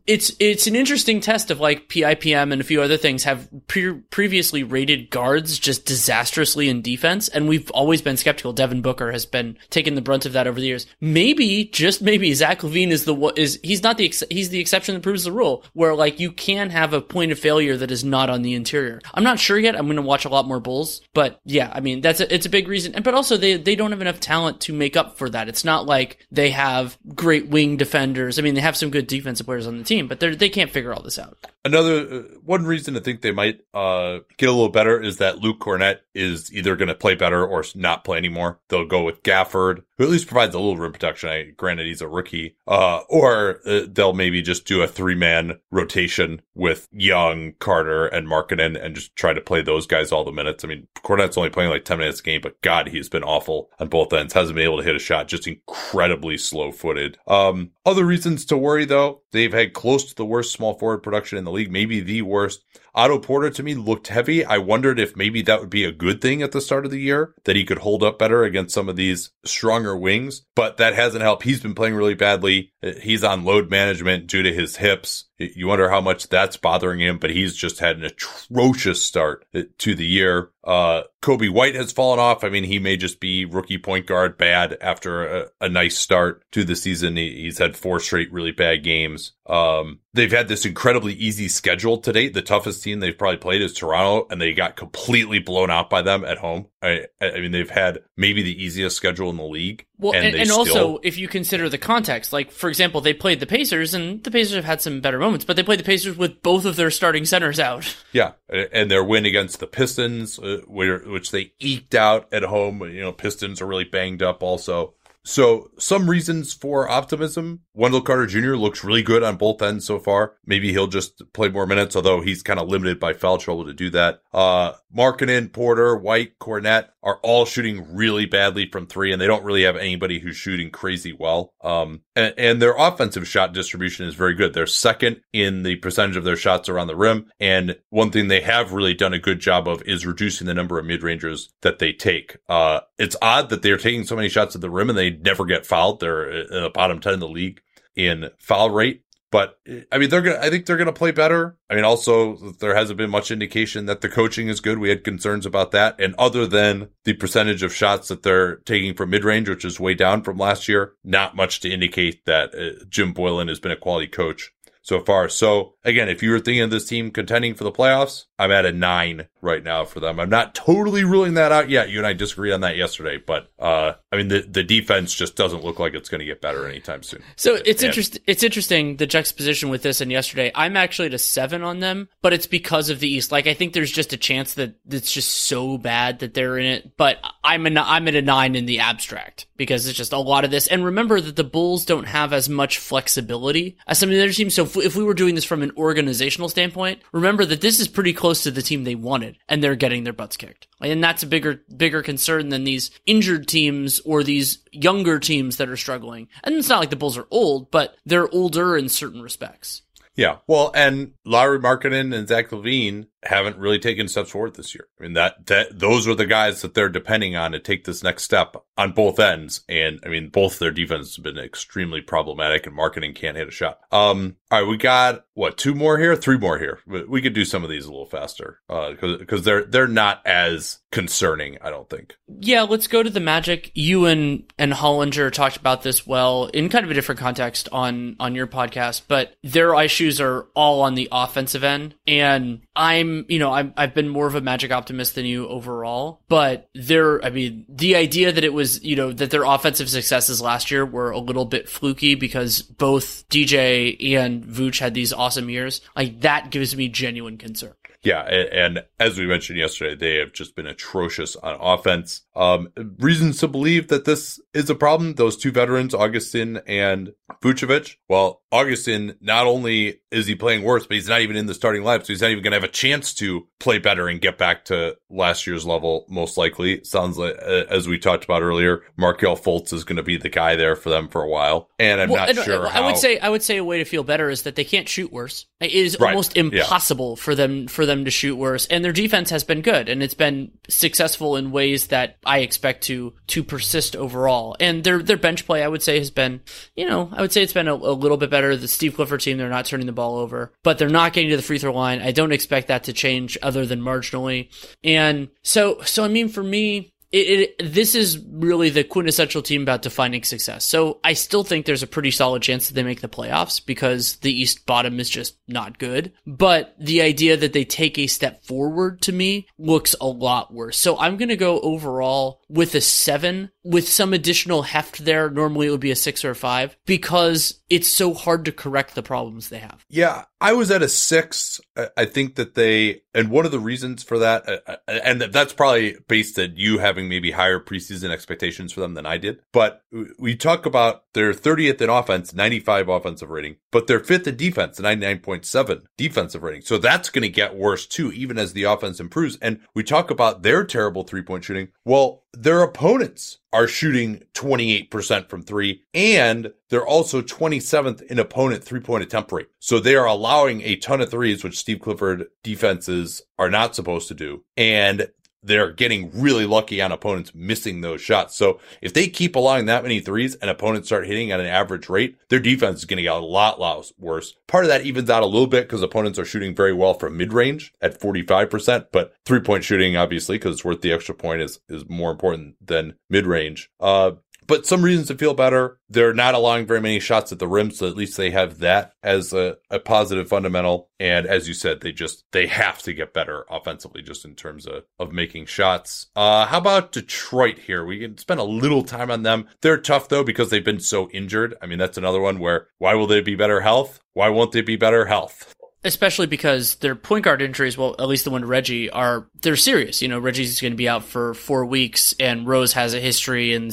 it's it's an interesting test of like PIPM and a few other things have pre- previously rated guards just disastrously in defense, and we've always been skeptical. Devin Booker has been taking the brunt of that over the years. Maybe just maybe Zach LaVine is the one is he's not the ex- he's the exception that proves the rule, where like you can have a point of failure that is not on the interior. I'm not sure yet. I'm going to watch a lot more Bulls, but yeah, I mean that's a, it's a big reason. And but also they they don't have enough talent to make up for that. It's not like they have great wing defenders. I mean they have some good defensive players on the team, but they they can't figure all this out. Another uh, one reason to think they might uh, get a little better is that Luke Kornet is either going to play better or not play anymore. They'll go with Gafford, who at least provides a little rim protection. I, granted, he's a rookie, uh, or uh, they'll maybe just do a three man rotation with Young, Carter, and Markkanen, and just try to play those guys all the minutes. I mean, Kornet's only playing like ten minutes a game, but God, he's been awful on both ends. Hasn't been able to hit a shot. Just incredibly slow footed. Um, other reasons to worry though, they've had close to the worst small forward production in the league, maybe the worst. Otto Porter to me looked heavy. I wondered if maybe that would be a good thing at the start of the year, that he could hold up better against some of these stronger wings, but that hasn't helped. He's been playing really badly. He's on load management due to his hips. You wonder how much that's bothering him, but he's just had an atrocious start eh, to the year. Uh, Coby White has fallen off. I mean, he may just be rookie point guard bad after a, a nice start to the season. He, he's had four straight really bad games. Um, they've had this incredibly easy schedule to date. The toughest team they've probably played is Toronto, and they got completely blown out by them at home. I, I mean, they've had maybe the easiest schedule in the league. Well, and, they and still- also if you consider the context, like for example, they played the Pacers, and the Pacers have had some better moments, but they played the Pacers with both of their starting centers out. Yeah, and their win against the Pistons, uh, where, which they eked out at home. You know, Pistons are really banged up also. So some reasons for optimism. Wendell Carter Jr. looks really good on both ends so far. Maybe he'll just play more minutes, although he's kind of limited by foul trouble to do that. Uh, Markkanen, Porter, White, Kornet are all shooting really badly from three, and they don't really have anybody who's shooting crazy well. Um, and, and their offensive shot distribution is very good. They're second in the percentage of their shots around the rim. And one thing they have really done a good job of is reducing the number of mid rangers that they take. Uh, it's odd that they're taking so many shots at the rim and they never get fouled. They're in the bottom 10 in the league in foul rate. But I mean, they're gonna. I think they're gonna play better. I mean, also there hasn't been much indication that the coaching is good. We had concerns about that, and other than the percentage of shots that they're taking from mid range, which is way down from last year, not much to indicate that uh, Jim Boylen has been a quality coach so far. So again, if you were thinking of this team contending for the playoffs, I'm at a nine right now for them. I'm not totally ruling that out yet. You and I disagreed on that yesterday, but uh, I mean the the defense just doesn't look like it's going to get better anytime soon. So it's interesting. It's interesting the juxtaposition with this and yesterday. I'm actually at a seven on them, but it's because of the East. Like I think there's just a chance that it's just so bad that they're in it. But I'm a, I'm at a nine in the abstract because it's just a lot of this. And remember that the Bulls don't have as much flexibility as some of the other teams. So if, if we were doing this from an organizational standpoint, remember that this is pretty close to the team they wanted, and they're getting their butts kicked. And that's a bigger bigger concern than these injured teams or these younger teams that are struggling. And it's not like the Bulls are old, but they're older in certain respects. Yeah. Well, and Lauri Markkanen and Zach LaVine haven't really taken steps forward this year. I mean, that, that, those are the guys that they're depending on to take this next step on both ends. And I mean, both their defense has been extremely problematic and marketing can't hit a shot. Um, all right. We got what, two more here? Three more here. We could do some of these a little faster. Uh, cause, cause they're, they're not as concerning, I don't think. Yeah, let's go to the Magic. You and and Hollinger talked about this well in kind of a different context on on your podcast, but their issues are all on the offensive end, and I'm you know I'm I've been more of a Magic optimist than you overall, but they're I mean the idea that it was you know that their offensive successes last year were a little bit fluky because both DJ and Vooch had these awesome years, like that gives me genuine concern. Yeah, and, and, as we mentioned yesterday, they have just been atrocious on offense. Um, reasons to believe that this is a problem. Those two veterans, Augustin and Vucevic. Well, Augustin, not only is he playing worse, but he's not even in the starting lineup, so he's not even going to have a chance to play better and get back to last year's level. Most likely, sounds like uh, as we talked about earlier, Markelle Fultz is going to be the guy there for them for a while, and I'm well, not and, uh, sure. I how... would say I would say a way to feel better is that they can't shoot worse. It is right. almost impossible yeah. for them for them to shoot worse, and their defense has been good and it's been successful in ways that I expect to to persist overall. And their their bench play, I would say, has been you know I would say it's been a, a little bit better. The Steve Clifford team, they're not turning the ball over, but they're not getting to the free throw line. I don't expect that to change other than marginally. And so so I mean for me it, it, this is really the quintessential team about defining success. So I still think there's a pretty solid chance that they make the playoffs because the East bottom is just not good. But the idea that they take a step forward to me looks a lot worse. So I'm going to go overall with a seven with some additional heft there. Normally it would be a six or a five because it's so hard to correct the problems they have. Yeah. I was at a six. I think that they, and one of the reasons for that, uh, uh, and that's probably based on you having maybe higher preseason expectations for them than I did. But we talk about their 30th in offense, 95 offensive rating, but their fifth in defense, 99.7 defensive rating. So that's going to get worse too, even as the offense improves. And we talk about their terrible three point shooting. Well, their opponents are shooting 28% from three and they're also 27th in opponent three point attempt rate. So they are allowing a ton of threes, which Steve Clifford defenses are not supposed to do. And they're getting really lucky on opponents missing those shots. So if they keep allowing that many threes and opponents start hitting at an average rate, their defense is going to get a lot, lot worse. Part of that evens out a little bit because opponents are shooting very well from mid range at 45%, but three point shooting, obviously, because it's worth the extra point is, is more important than mid range. Uh, but some reasons to feel better. They're not allowing very many shots at the rim, so at least they have that as a, a positive fundamental. And as you said, they just they have to get better offensively, just in terms of of making shots. Uh, how about Detroit here? We can spend a little time on them. They're tough though because they've been so injured. I mean, that's another one where why will they be better health? Why won't they be better health? Especially because their point guard injuries, well, at least the one to Reggie, are they're serious. You know, Reggie's going to be out for four weeks, and Rose has a history, and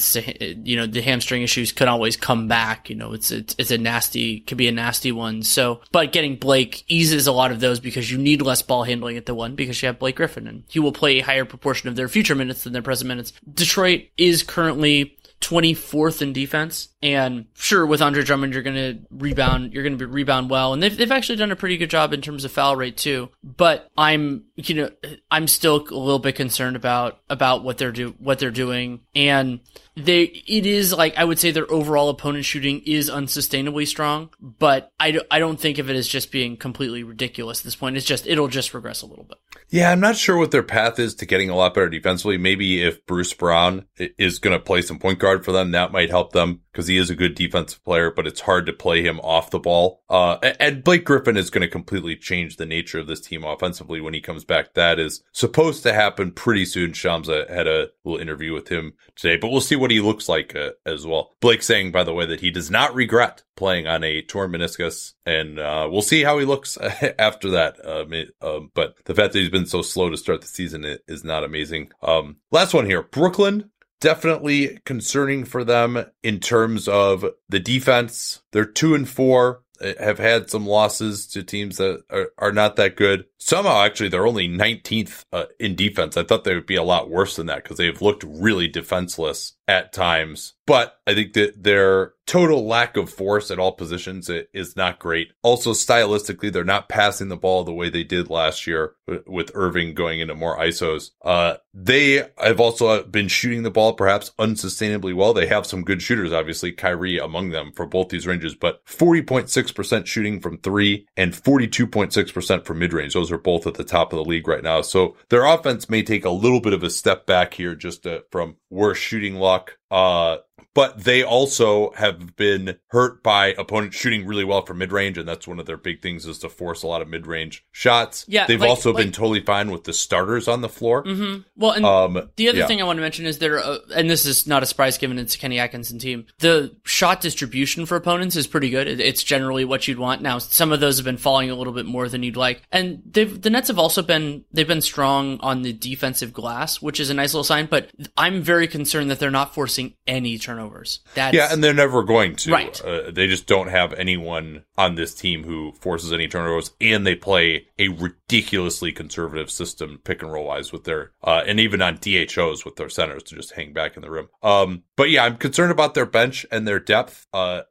you know the hamstring issues can always come back. You know, it's it's, it's a nasty, could be a nasty one. So, but getting Blake eases a lot of those because you need less ball handling at the one because you have Blake Griffin, and he will play a higher proportion of their future minutes than their present minutes. Detroit is currently 24th in defense. And sure, with Andre Drummond, you're going to rebound, you're going to rebound well. And they've, they've actually done a pretty good job in terms of foul rate too. But I'm, you know, I'm still a little bit concerned about, about what they're do, what they're doing. And they it is like I would say their overall opponent shooting is unsustainably strong, but I, I don't think of it as just being completely ridiculous at this point. It's just it'll just regress a little bit. Yeah, I'm not sure what their path is to getting a lot better defensively. Maybe if Bruce Brown is going to play some point guard for them, that might help them because he is a good defensive player, but it's hard to play him off the ball. Uh, and Blake Griffin is going to completely change the nature of this team offensively when he comes back. That is supposed to happen pretty soon. Shamsa had a little interview with him today, but we'll see what he looks like uh, as well. Blake saying, by the way, that he does not regret playing on a torn meniscus, and uh, we'll see how he looks after that. Um, but the fact that he's been so slow to start the season is not amazing. Um, last one here, Brooklyn definitely concerning for them in terms of the defense. They're two and four eh, have had some losses to teams that are, are not that good. Somehow, actually, they're only 19th uh, in defense. I thought they would be a lot worse than that because they've looked really defenseless at times. But I think that their total lack of force at all positions is not great. Also, stylistically, they're not passing the ball the way they did last year with Irving going into more ISOs. Uh, they have also been shooting the ball perhaps unsustainably well. They have some good shooters, obviously, Kyrie among them for both these ranges, but 40.6% shooting from three and 42.6% from mid range. Those are both at the top of the league right now. So their offense may take a little bit of a step back here just uh, from worse shooting luck uh, but they also have been hurt by opponents shooting really well from mid range, and that's one of their big things is to force a lot of mid range shots. Yeah, they've like- also been totally fine with the starters on the floor. hmm Well, and Um, the other yeah. thing I want to mention is there, uh, and this is not a surprise given it's a Kenny Atkinson team. The shot distribution for opponents is pretty good. It's generally what you'd want. Now, some of those have been falling a little bit more than you'd like, and they've the Nets have also been they've been strong on the defensive glass, which is a nice little sign. But I'm very concerned that they're not forcing any turnovers. That's Yeah, and they're never going to. Right. Uh, they just don't have anyone on this team who forces any turnovers, and they play a ridiculously conservative system, pick and roll wise, with their uh, and even on DHOs with their centers to just hang back in the rim. Um, but yeah, I'm concerned about their bench and their depth. Uh,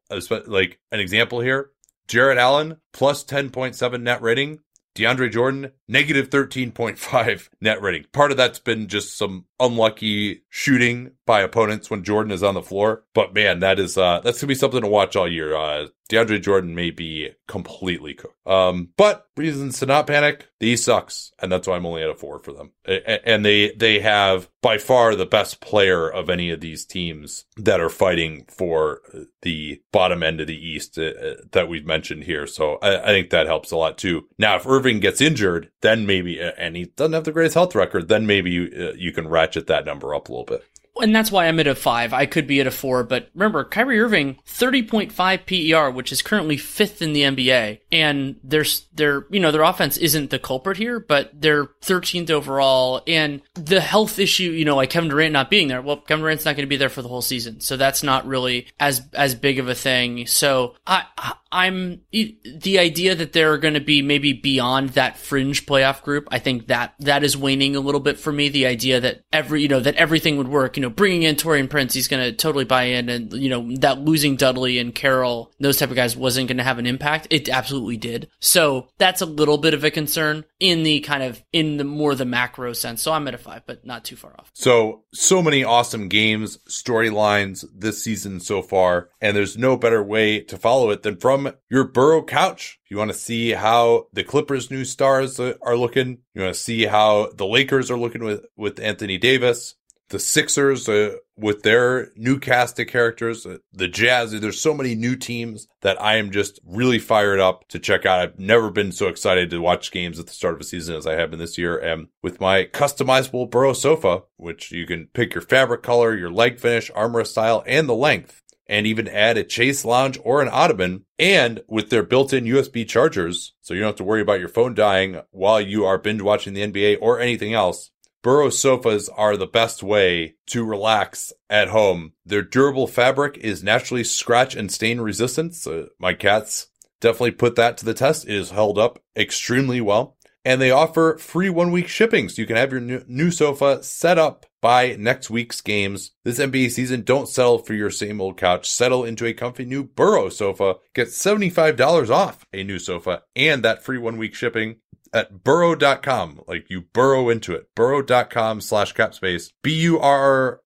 like an example here, Jarrett Allen plus 10.7 net rating. DeAndre Jordan, negative 13.5 net rating. Part of that's been just some unlucky shooting by opponents when Jordan is on the floor. But man, that is, uh, that's gonna be something to watch all year. Uh, DeAndre Jordan may be completely cooked. Um, but reasons to not panic, the East sucks. And that's why I'm only at a four for them. And they, they have by far the best player of any of these teams that are fighting for the bottom end of the East uh, that we've mentioned here. So I, I think that helps a lot too. Now, if Irving gets injured, then maybe, and he doesn't have the greatest health record, then maybe you, uh, you can ratchet that number up a little bit. And that's why I'm at a five. I could be at a four, but remember, Kyrie Irving, 30.5 PER, which is currently fifth in the NBA. And there's, their, you know, their offense isn't the culprit here, but they're 13th overall. And the health issue, you know, like Kevin Durant not being there, well, Kevin Durant's not going to be there for the whole season. So that's not really as, as big of a thing. So I, I I'm the idea that they're going to be maybe beyond that fringe playoff group. I think that that is waning a little bit for me. The idea that every you know that everything would work. You know, bringing in Taurean Prince, he's going to totally buy in, and you know that losing Dudley and Carroll, those type of guys, wasn't going to have an impact. It absolutely did. So that's a little bit of a concern in the kind of in the more the macro sense. So I'm at a five, but not too far off. So, so many awesome games, storylines this season so far, and there's no better way to follow it than from your Burrow couch. You want to see how the Clippers' new stars are looking. You want to see how the Lakers are looking with, with Anthony Davis. The Sixers uh, with their new cast of characters, uh, the Jazz. There's so many new teams that I am just really fired up to check out. I've never been so excited to watch games at the start of a season as I have been this year. And with my customizable Burrow sofa, which you can pick your fabric color, your leg finish, armor style, and the length, and even add a chaise lounge or an ottoman. And with their built-in USB chargers, so you don't have to worry about your phone dying while you are binge watching the NBA or anything else. Burrow sofas are the best way to relax at home. Their durable fabric is naturally scratch and stain resistant. So my cats definitely put that to the test. It is held up extremely well. And they offer free one week shipping so you can have your new, sofa set up by next week's games. This NBA season, don't settle for your same old couch. Settle into a comfy new Burrow sofa. Get $75 off a new sofa and that free one week shipping at burrow.com. Like you burrow into it. Burrow.com slash capspace. B-U-R-R-O-W.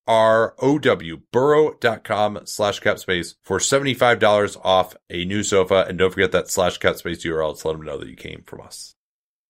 Burrow.com slash capspace for $75 off a new sofa. And don't forget that slash capspace URL to let them know that you came from us.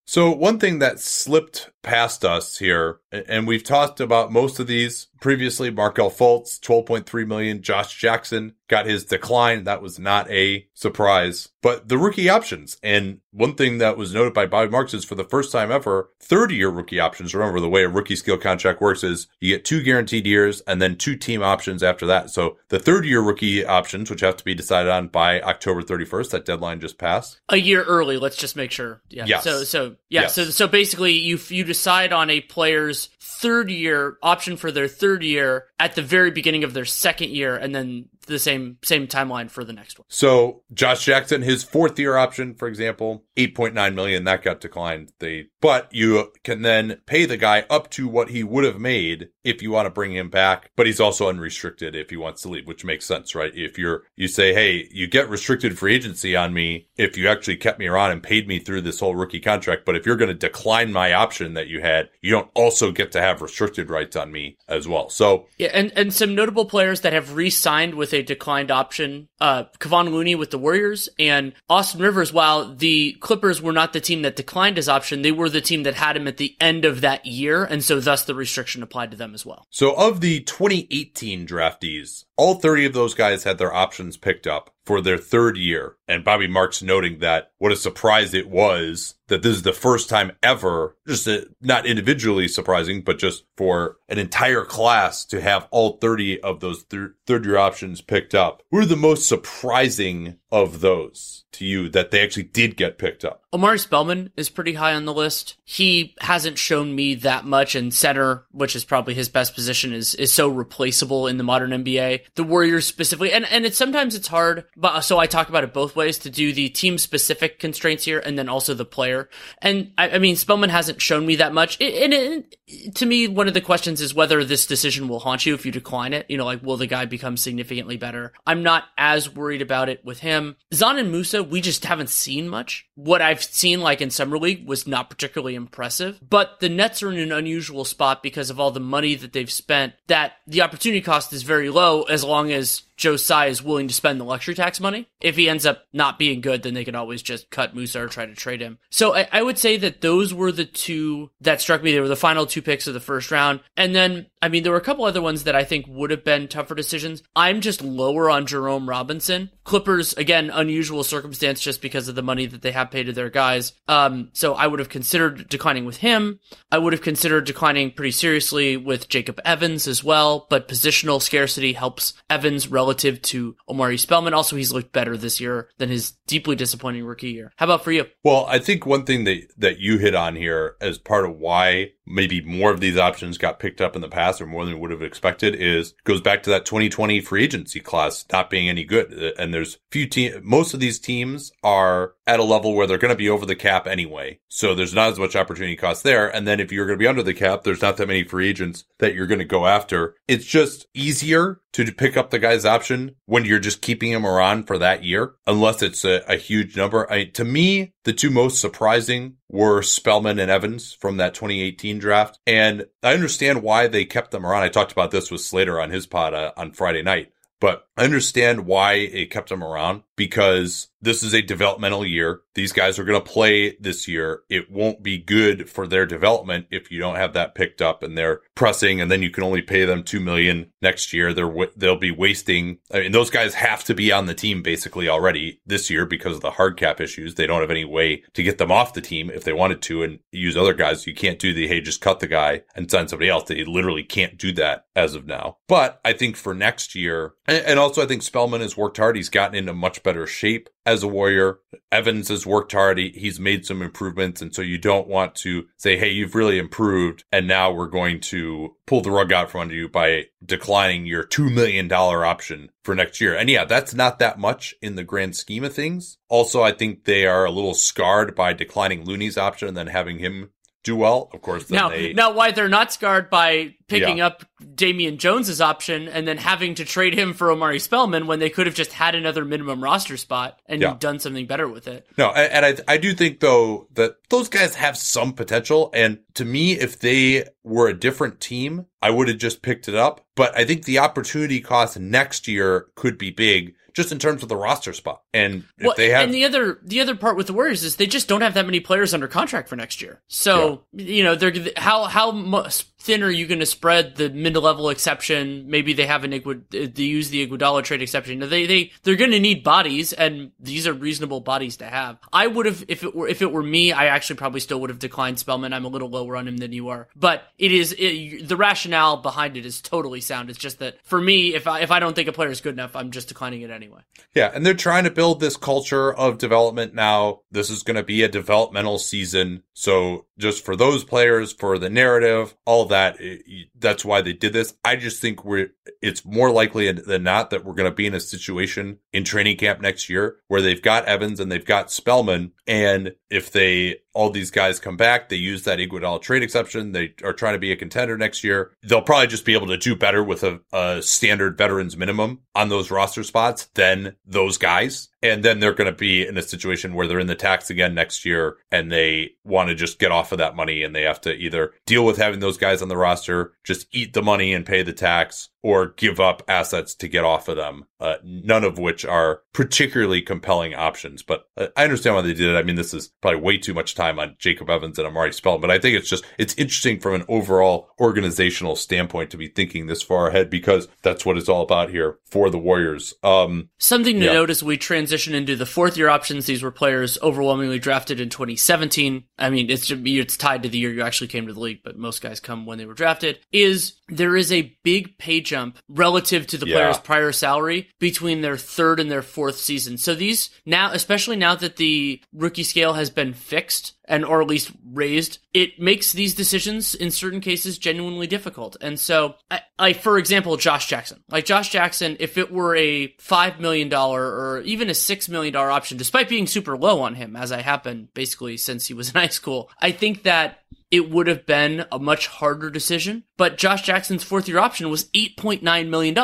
So one thing that slipped past us here, and we've talked about most of these previously, Markelle Fultz, 12.3 million. Josh Jackson got his decline. That was not a surprise, but the rookie options. And one thing that was noted by Bobby Marks is for the first time ever, 30 year rookie options. Remember the way a rookie scale contract works is you get two guaranteed years and then two team options after that. So the third year rookie options, which have to be decided on by October 31st, that deadline just passed. A year early. Let's just make sure. Yeah. Yes. So so yeah. Yes. So so basically, you you decide on a player's third year option for their third year at the very beginning of their second year, and then the same same timeline for the next one. So Josh Jackson, his fourth year option, for example, 8.9 million, that got declined. They, but you can then pay the guy up to what he would have made if you want to bring him back, but he's also unrestricted if he wants to leave, which makes sense, right? If you're, you say, Hey, you get restricted free agency on me if you actually kept me around and paid me through this whole rookie contract. But if you're going to decline my option that you had, you don't also get to have restricted rights on me as well. So Yeah, and, and some notable players that have re-signed with a declined option, uh, Kevon Looney with the Warriors and Austin Rivers, while the Clippers were not the team that declined his option, they were the team that had him at the end of that year, and so thus the restriction applied to them as well. So of the 2018 draftees, all 30 of those guys had their options picked up for their third year. And Bobby Marks noting that what a surprise it was that this is the first time ever, just a, not individually surprising, but just for an entire class to have all 30 of those thir- third year options picked up. Who are the most surprising of those to you that they actually did get picked up? Omari Spellman is pretty high on the list. He hasn't shown me that much in center, which is probably his best position, is is so replaceable in the modern NBA. The Warriors specifically, and and it's sometimes it's hard, but so I talk about it both ways to do the team specific constraints here, and then also the player. And I, I mean, Spellman hasn't shown me that much. And it, it, to me, one of the questions is whether this decision will haunt you if you decline it. You know, like will the guy become significantly better? I'm not as worried about it with him. Dzanan Musa, we just haven't seen much. What I've seen like in summer league was not particularly impressive. But the Nets are in an unusual spot because of all the money that they've spent. That the opportunity cost is very low as long as Joe Tsai is willing to spend the luxury tax money. If he ends up not being good, then they can always just cut Musa or try to trade him. So I, I, would say that those were the two that struck me. They were the final two picks of the first round. And then, I mean, there were a couple other ones that I think would have been tougher decisions. I'm just lower on Jerome Robinson. Clippers, again, unusual circumstance just because of the money that they have paid to their guys. Um, so I would have considered declining with him. I would have considered declining pretty seriously with Jacob Evans as well, but positional scarcity helps Evans relative to Omari Spellman. Also, he's looked better this year than his deeply disappointing rookie year. How about for you? Well, I think one thing that, that you hit on here as part of why maybe more of these options got picked up in the past or more than we would have expected is goes back to that 2020 free agency class not being any good. Uh, and there's few team, most of these teams are at a level where they're going to be over the cap anyway. So there's not as much opportunity cost there. And then if you're going to be under the cap, there's not that many free agents that you're going to go after. It's just easier to pick up the guy's option when you're just keeping him around for that year, unless it's a, a huge number. I, to me, the two most surprising were Spellman and Evans from that 2018 draft. And I understand why they kept them around. I talked about this with Slater on his pod uh, on Friday night, but I understand why it kept them around because this is a developmental year. These guys are going to play this year. It won't be good for their development if you don't have that picked up and they're pressing and then you can only pay them 2 million next year. They're they'll be wasting I mean those guys have to be on the team basically already this year because of the hard cap issues. They don't have any way to get them off the team if they wanted to and use other guys. You can't do the hey just cut the guy and sign somebody else. They literally can't do that as of now. But I think for next year and also I think Spellman has worked hard. He's gotten into much better shape as a warrior. Evans has worked hard. He, he's made some improvements. And so you don't want to say, Hey, you've really improved. And now we're going to pull the rug out from under you by declining your $2 million option for next year. And yeah, that's not that much in the grand scheme of things. Also, I think they are a little scarred by declining Looney's option and then having him do well. Of course, now, they... now why they're not scarred by picking yeah. up Damian Jones's option and then having to trade him for Omari Spellman when they could have just had another minimum roster spot and yeah. done something better with it. No, and I I do think though that those guys have some potential, and to me, if they were a different team, I would have just picked it up. But I think the opportunity cost next year could be big just in terms of the roster spot. And if well, they have, and the other the other part with the Warriors is they just don't have that many players under contract for next year. So yeah. you know they're how how much thin are you going to spread the mid level exception? Maybe they have an Iguod- they use the Iguodala trade exception. They they they're going to need bodies, and these are reasonable bodies to have. I would have if it were if it were me, I actually probably still would have declined Spellman. I'm a little lower on him than you are, but it is it, the rationale behind it is totally sound. It's just that for me, if I if I don't think a player is good enough, I'm just declining it anyway. Yeah, and they're trying to build this culture of development now. This is going to be a developmental season, so just for those players, for the narrative, all that. Eh, that's why they did this. I just think we're, it's more likely than not that we're going to be in a situation in training camp next year where they've got Evans and they've got Spellman. And if they all these guys come back. They use that Iguodala trade exception. They are trying to be a contender next year. They'll probably just be able to do better with a, a standard veterans minimum on those roster spots than those guys. And then they're going to be in a situation where they're in the tax again next year and they want to just get off of that money and they have to either deal with having those guys on the roster, just eat the money and pay the tax, or give up assets to get off of them. Uh, none of which are particularly compelling options, but uh, I understand why they did it. I mean, this is probably way too much time time on Jacob Evans and Omari Spellman. But I think it's just, it's interesting from an overall organizational standpoint to be thinking this far ahead because that's what it's all about here for the Warriors. Um, Something to yeah. note as we transition into the fourth year options, these were players overwhelmingly drafted in 2017. I mean, it's, it's tied to the year you actually came to the league, but most guys come when they were drafted. Is there is a big pay jump relative to the yeah. player's prior salary between their third and their fourth season. So these now, especially now that the rookie scale has been fixed and or at least raised, it makes these decisions in certain cases genuinely difficult. And so, like for example, Josh Jackson, like Josh Jackson, if it were a five million dollar or even a six million dollar option, despite being super low on him, as I have been basically since he was in high school, I think that it would have been a much harder decision. But Josh Jackson's fourth year option was $8.9 million.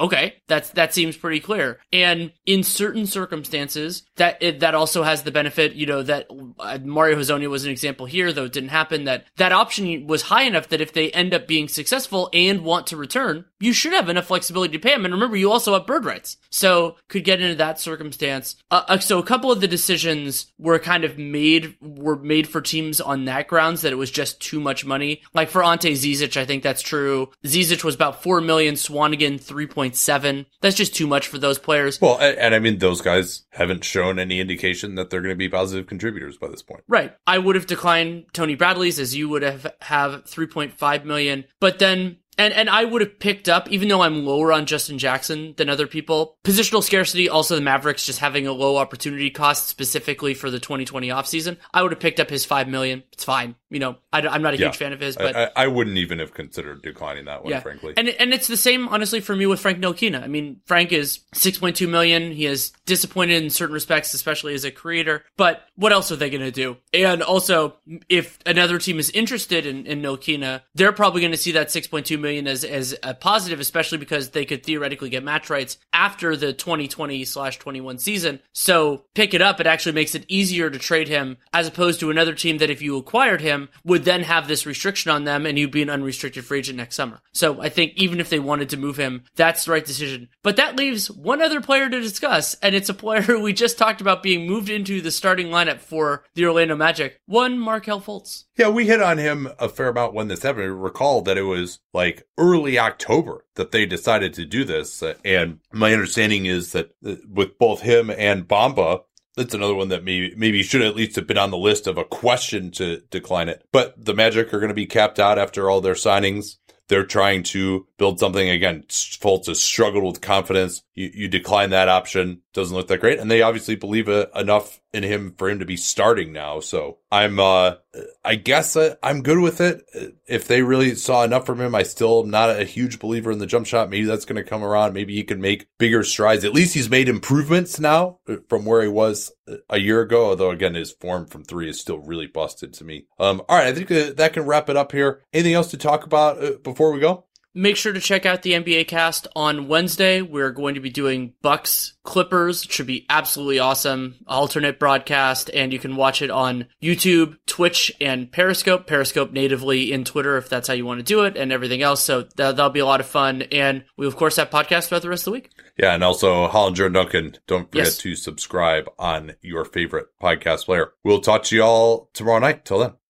Okay, that's, that seems pretty clear. And in certain circumstances, that, it, that also has the benefit, you know, that uh, Mario Hezonja was an example here, though it didn't happen, that that option was high enough that if they end up being successful and want to return, you should have enough flexibility to pay them. And remember, you also have bird rights. So could get into that circumstance. Uh, uh, so a couple of the decisions were kind of made, were made for teams on that grounds that it was just too much money. Like for Ante Zizic, I think that's true. Zizic was about 4 million, Swanigan 3.7. That's just too much for those players. Well, and, and I mean, those guys haven't shown any indication that they're going to be positive contributors by this point. Right. I would have declined Tony Bradley's as you would have have 3.5 million. But then and and I would have picked up, even though I'm lower on Justin Jackson than other people. Positional scarcity, also the Mavericks just having a low opportunity cost specifically for the 2020 offseason. I would have picked up his five million. It's fine. You know, I, am not a yeah. huge fan of his, but I, I, wouldn't even have considered declining that one, yeah. frankly. And and it's the same, honestly, for me with Frank Ntilikina. I mean, Frank is 6.2 million. He is disappointed in certain respects, especially as a creator. But what else are they going to do? And also, if another team is interested in, in Ntilikina, they're probably going to see that 6.2 million million as as a positive, especially because they could theoretically get match rights after the 2020 slash 21 season. So pick it up. It actually makes it easier to trade him as opposed to another team that if you acquired him would then have this restriction on them and he'd be an unrestricted free agent next summer. So I think even if they wanted to move him, that's the right decision. But that leaves one other player to discuss, and it's a player we just talked about being moved into the starting lineup for the Orlando Magic. One Markelle Fultz. Yeah, we hit on him a fair amount when this happened. Recall that it was like early October that they decided to do this. And my understanding is that uh, with both him and Bamba, that's another one that maybe maybe should at least have been on the list of a question to decline it. But the Magic are going to be capped out after all their signings. They're trying to build something again. Fultz has struggled with confidence. You, you decline that option. Doesn't look that great. And they obviously believe uh, enough in him for him to be starting now. So I'm, uh, I guess I'm good with it. If they really saw enough from him, I still am not a huge believer in the jump shot. Maybe that's going to come around. Maybe he can make bigger strides. At least he's made improvements now uh, from where he was uh, a year ago. Although again, his form from three is still really busted to me. Um, all right. I think that can wrap it up here. Anything else to talk about before we go? Make sure to check out the NBA cast on Wednesday. We're going to be doing Bucks Clippers. It should be absolutely awesome. Alternate broadcast, and you can watch it on YouTube, Twitch, and Periscope. Periscope natively in Twitter if that's how you want to do it, and everything else. So that, will be a lot of fun. And we, of course, have podcasts throughout the rest of the week. Yeah, and also Hollinger and Duncan, don't forget yes. to subscribe on your favorite podcast player. We'll talk to you all tomorrow night. Till then.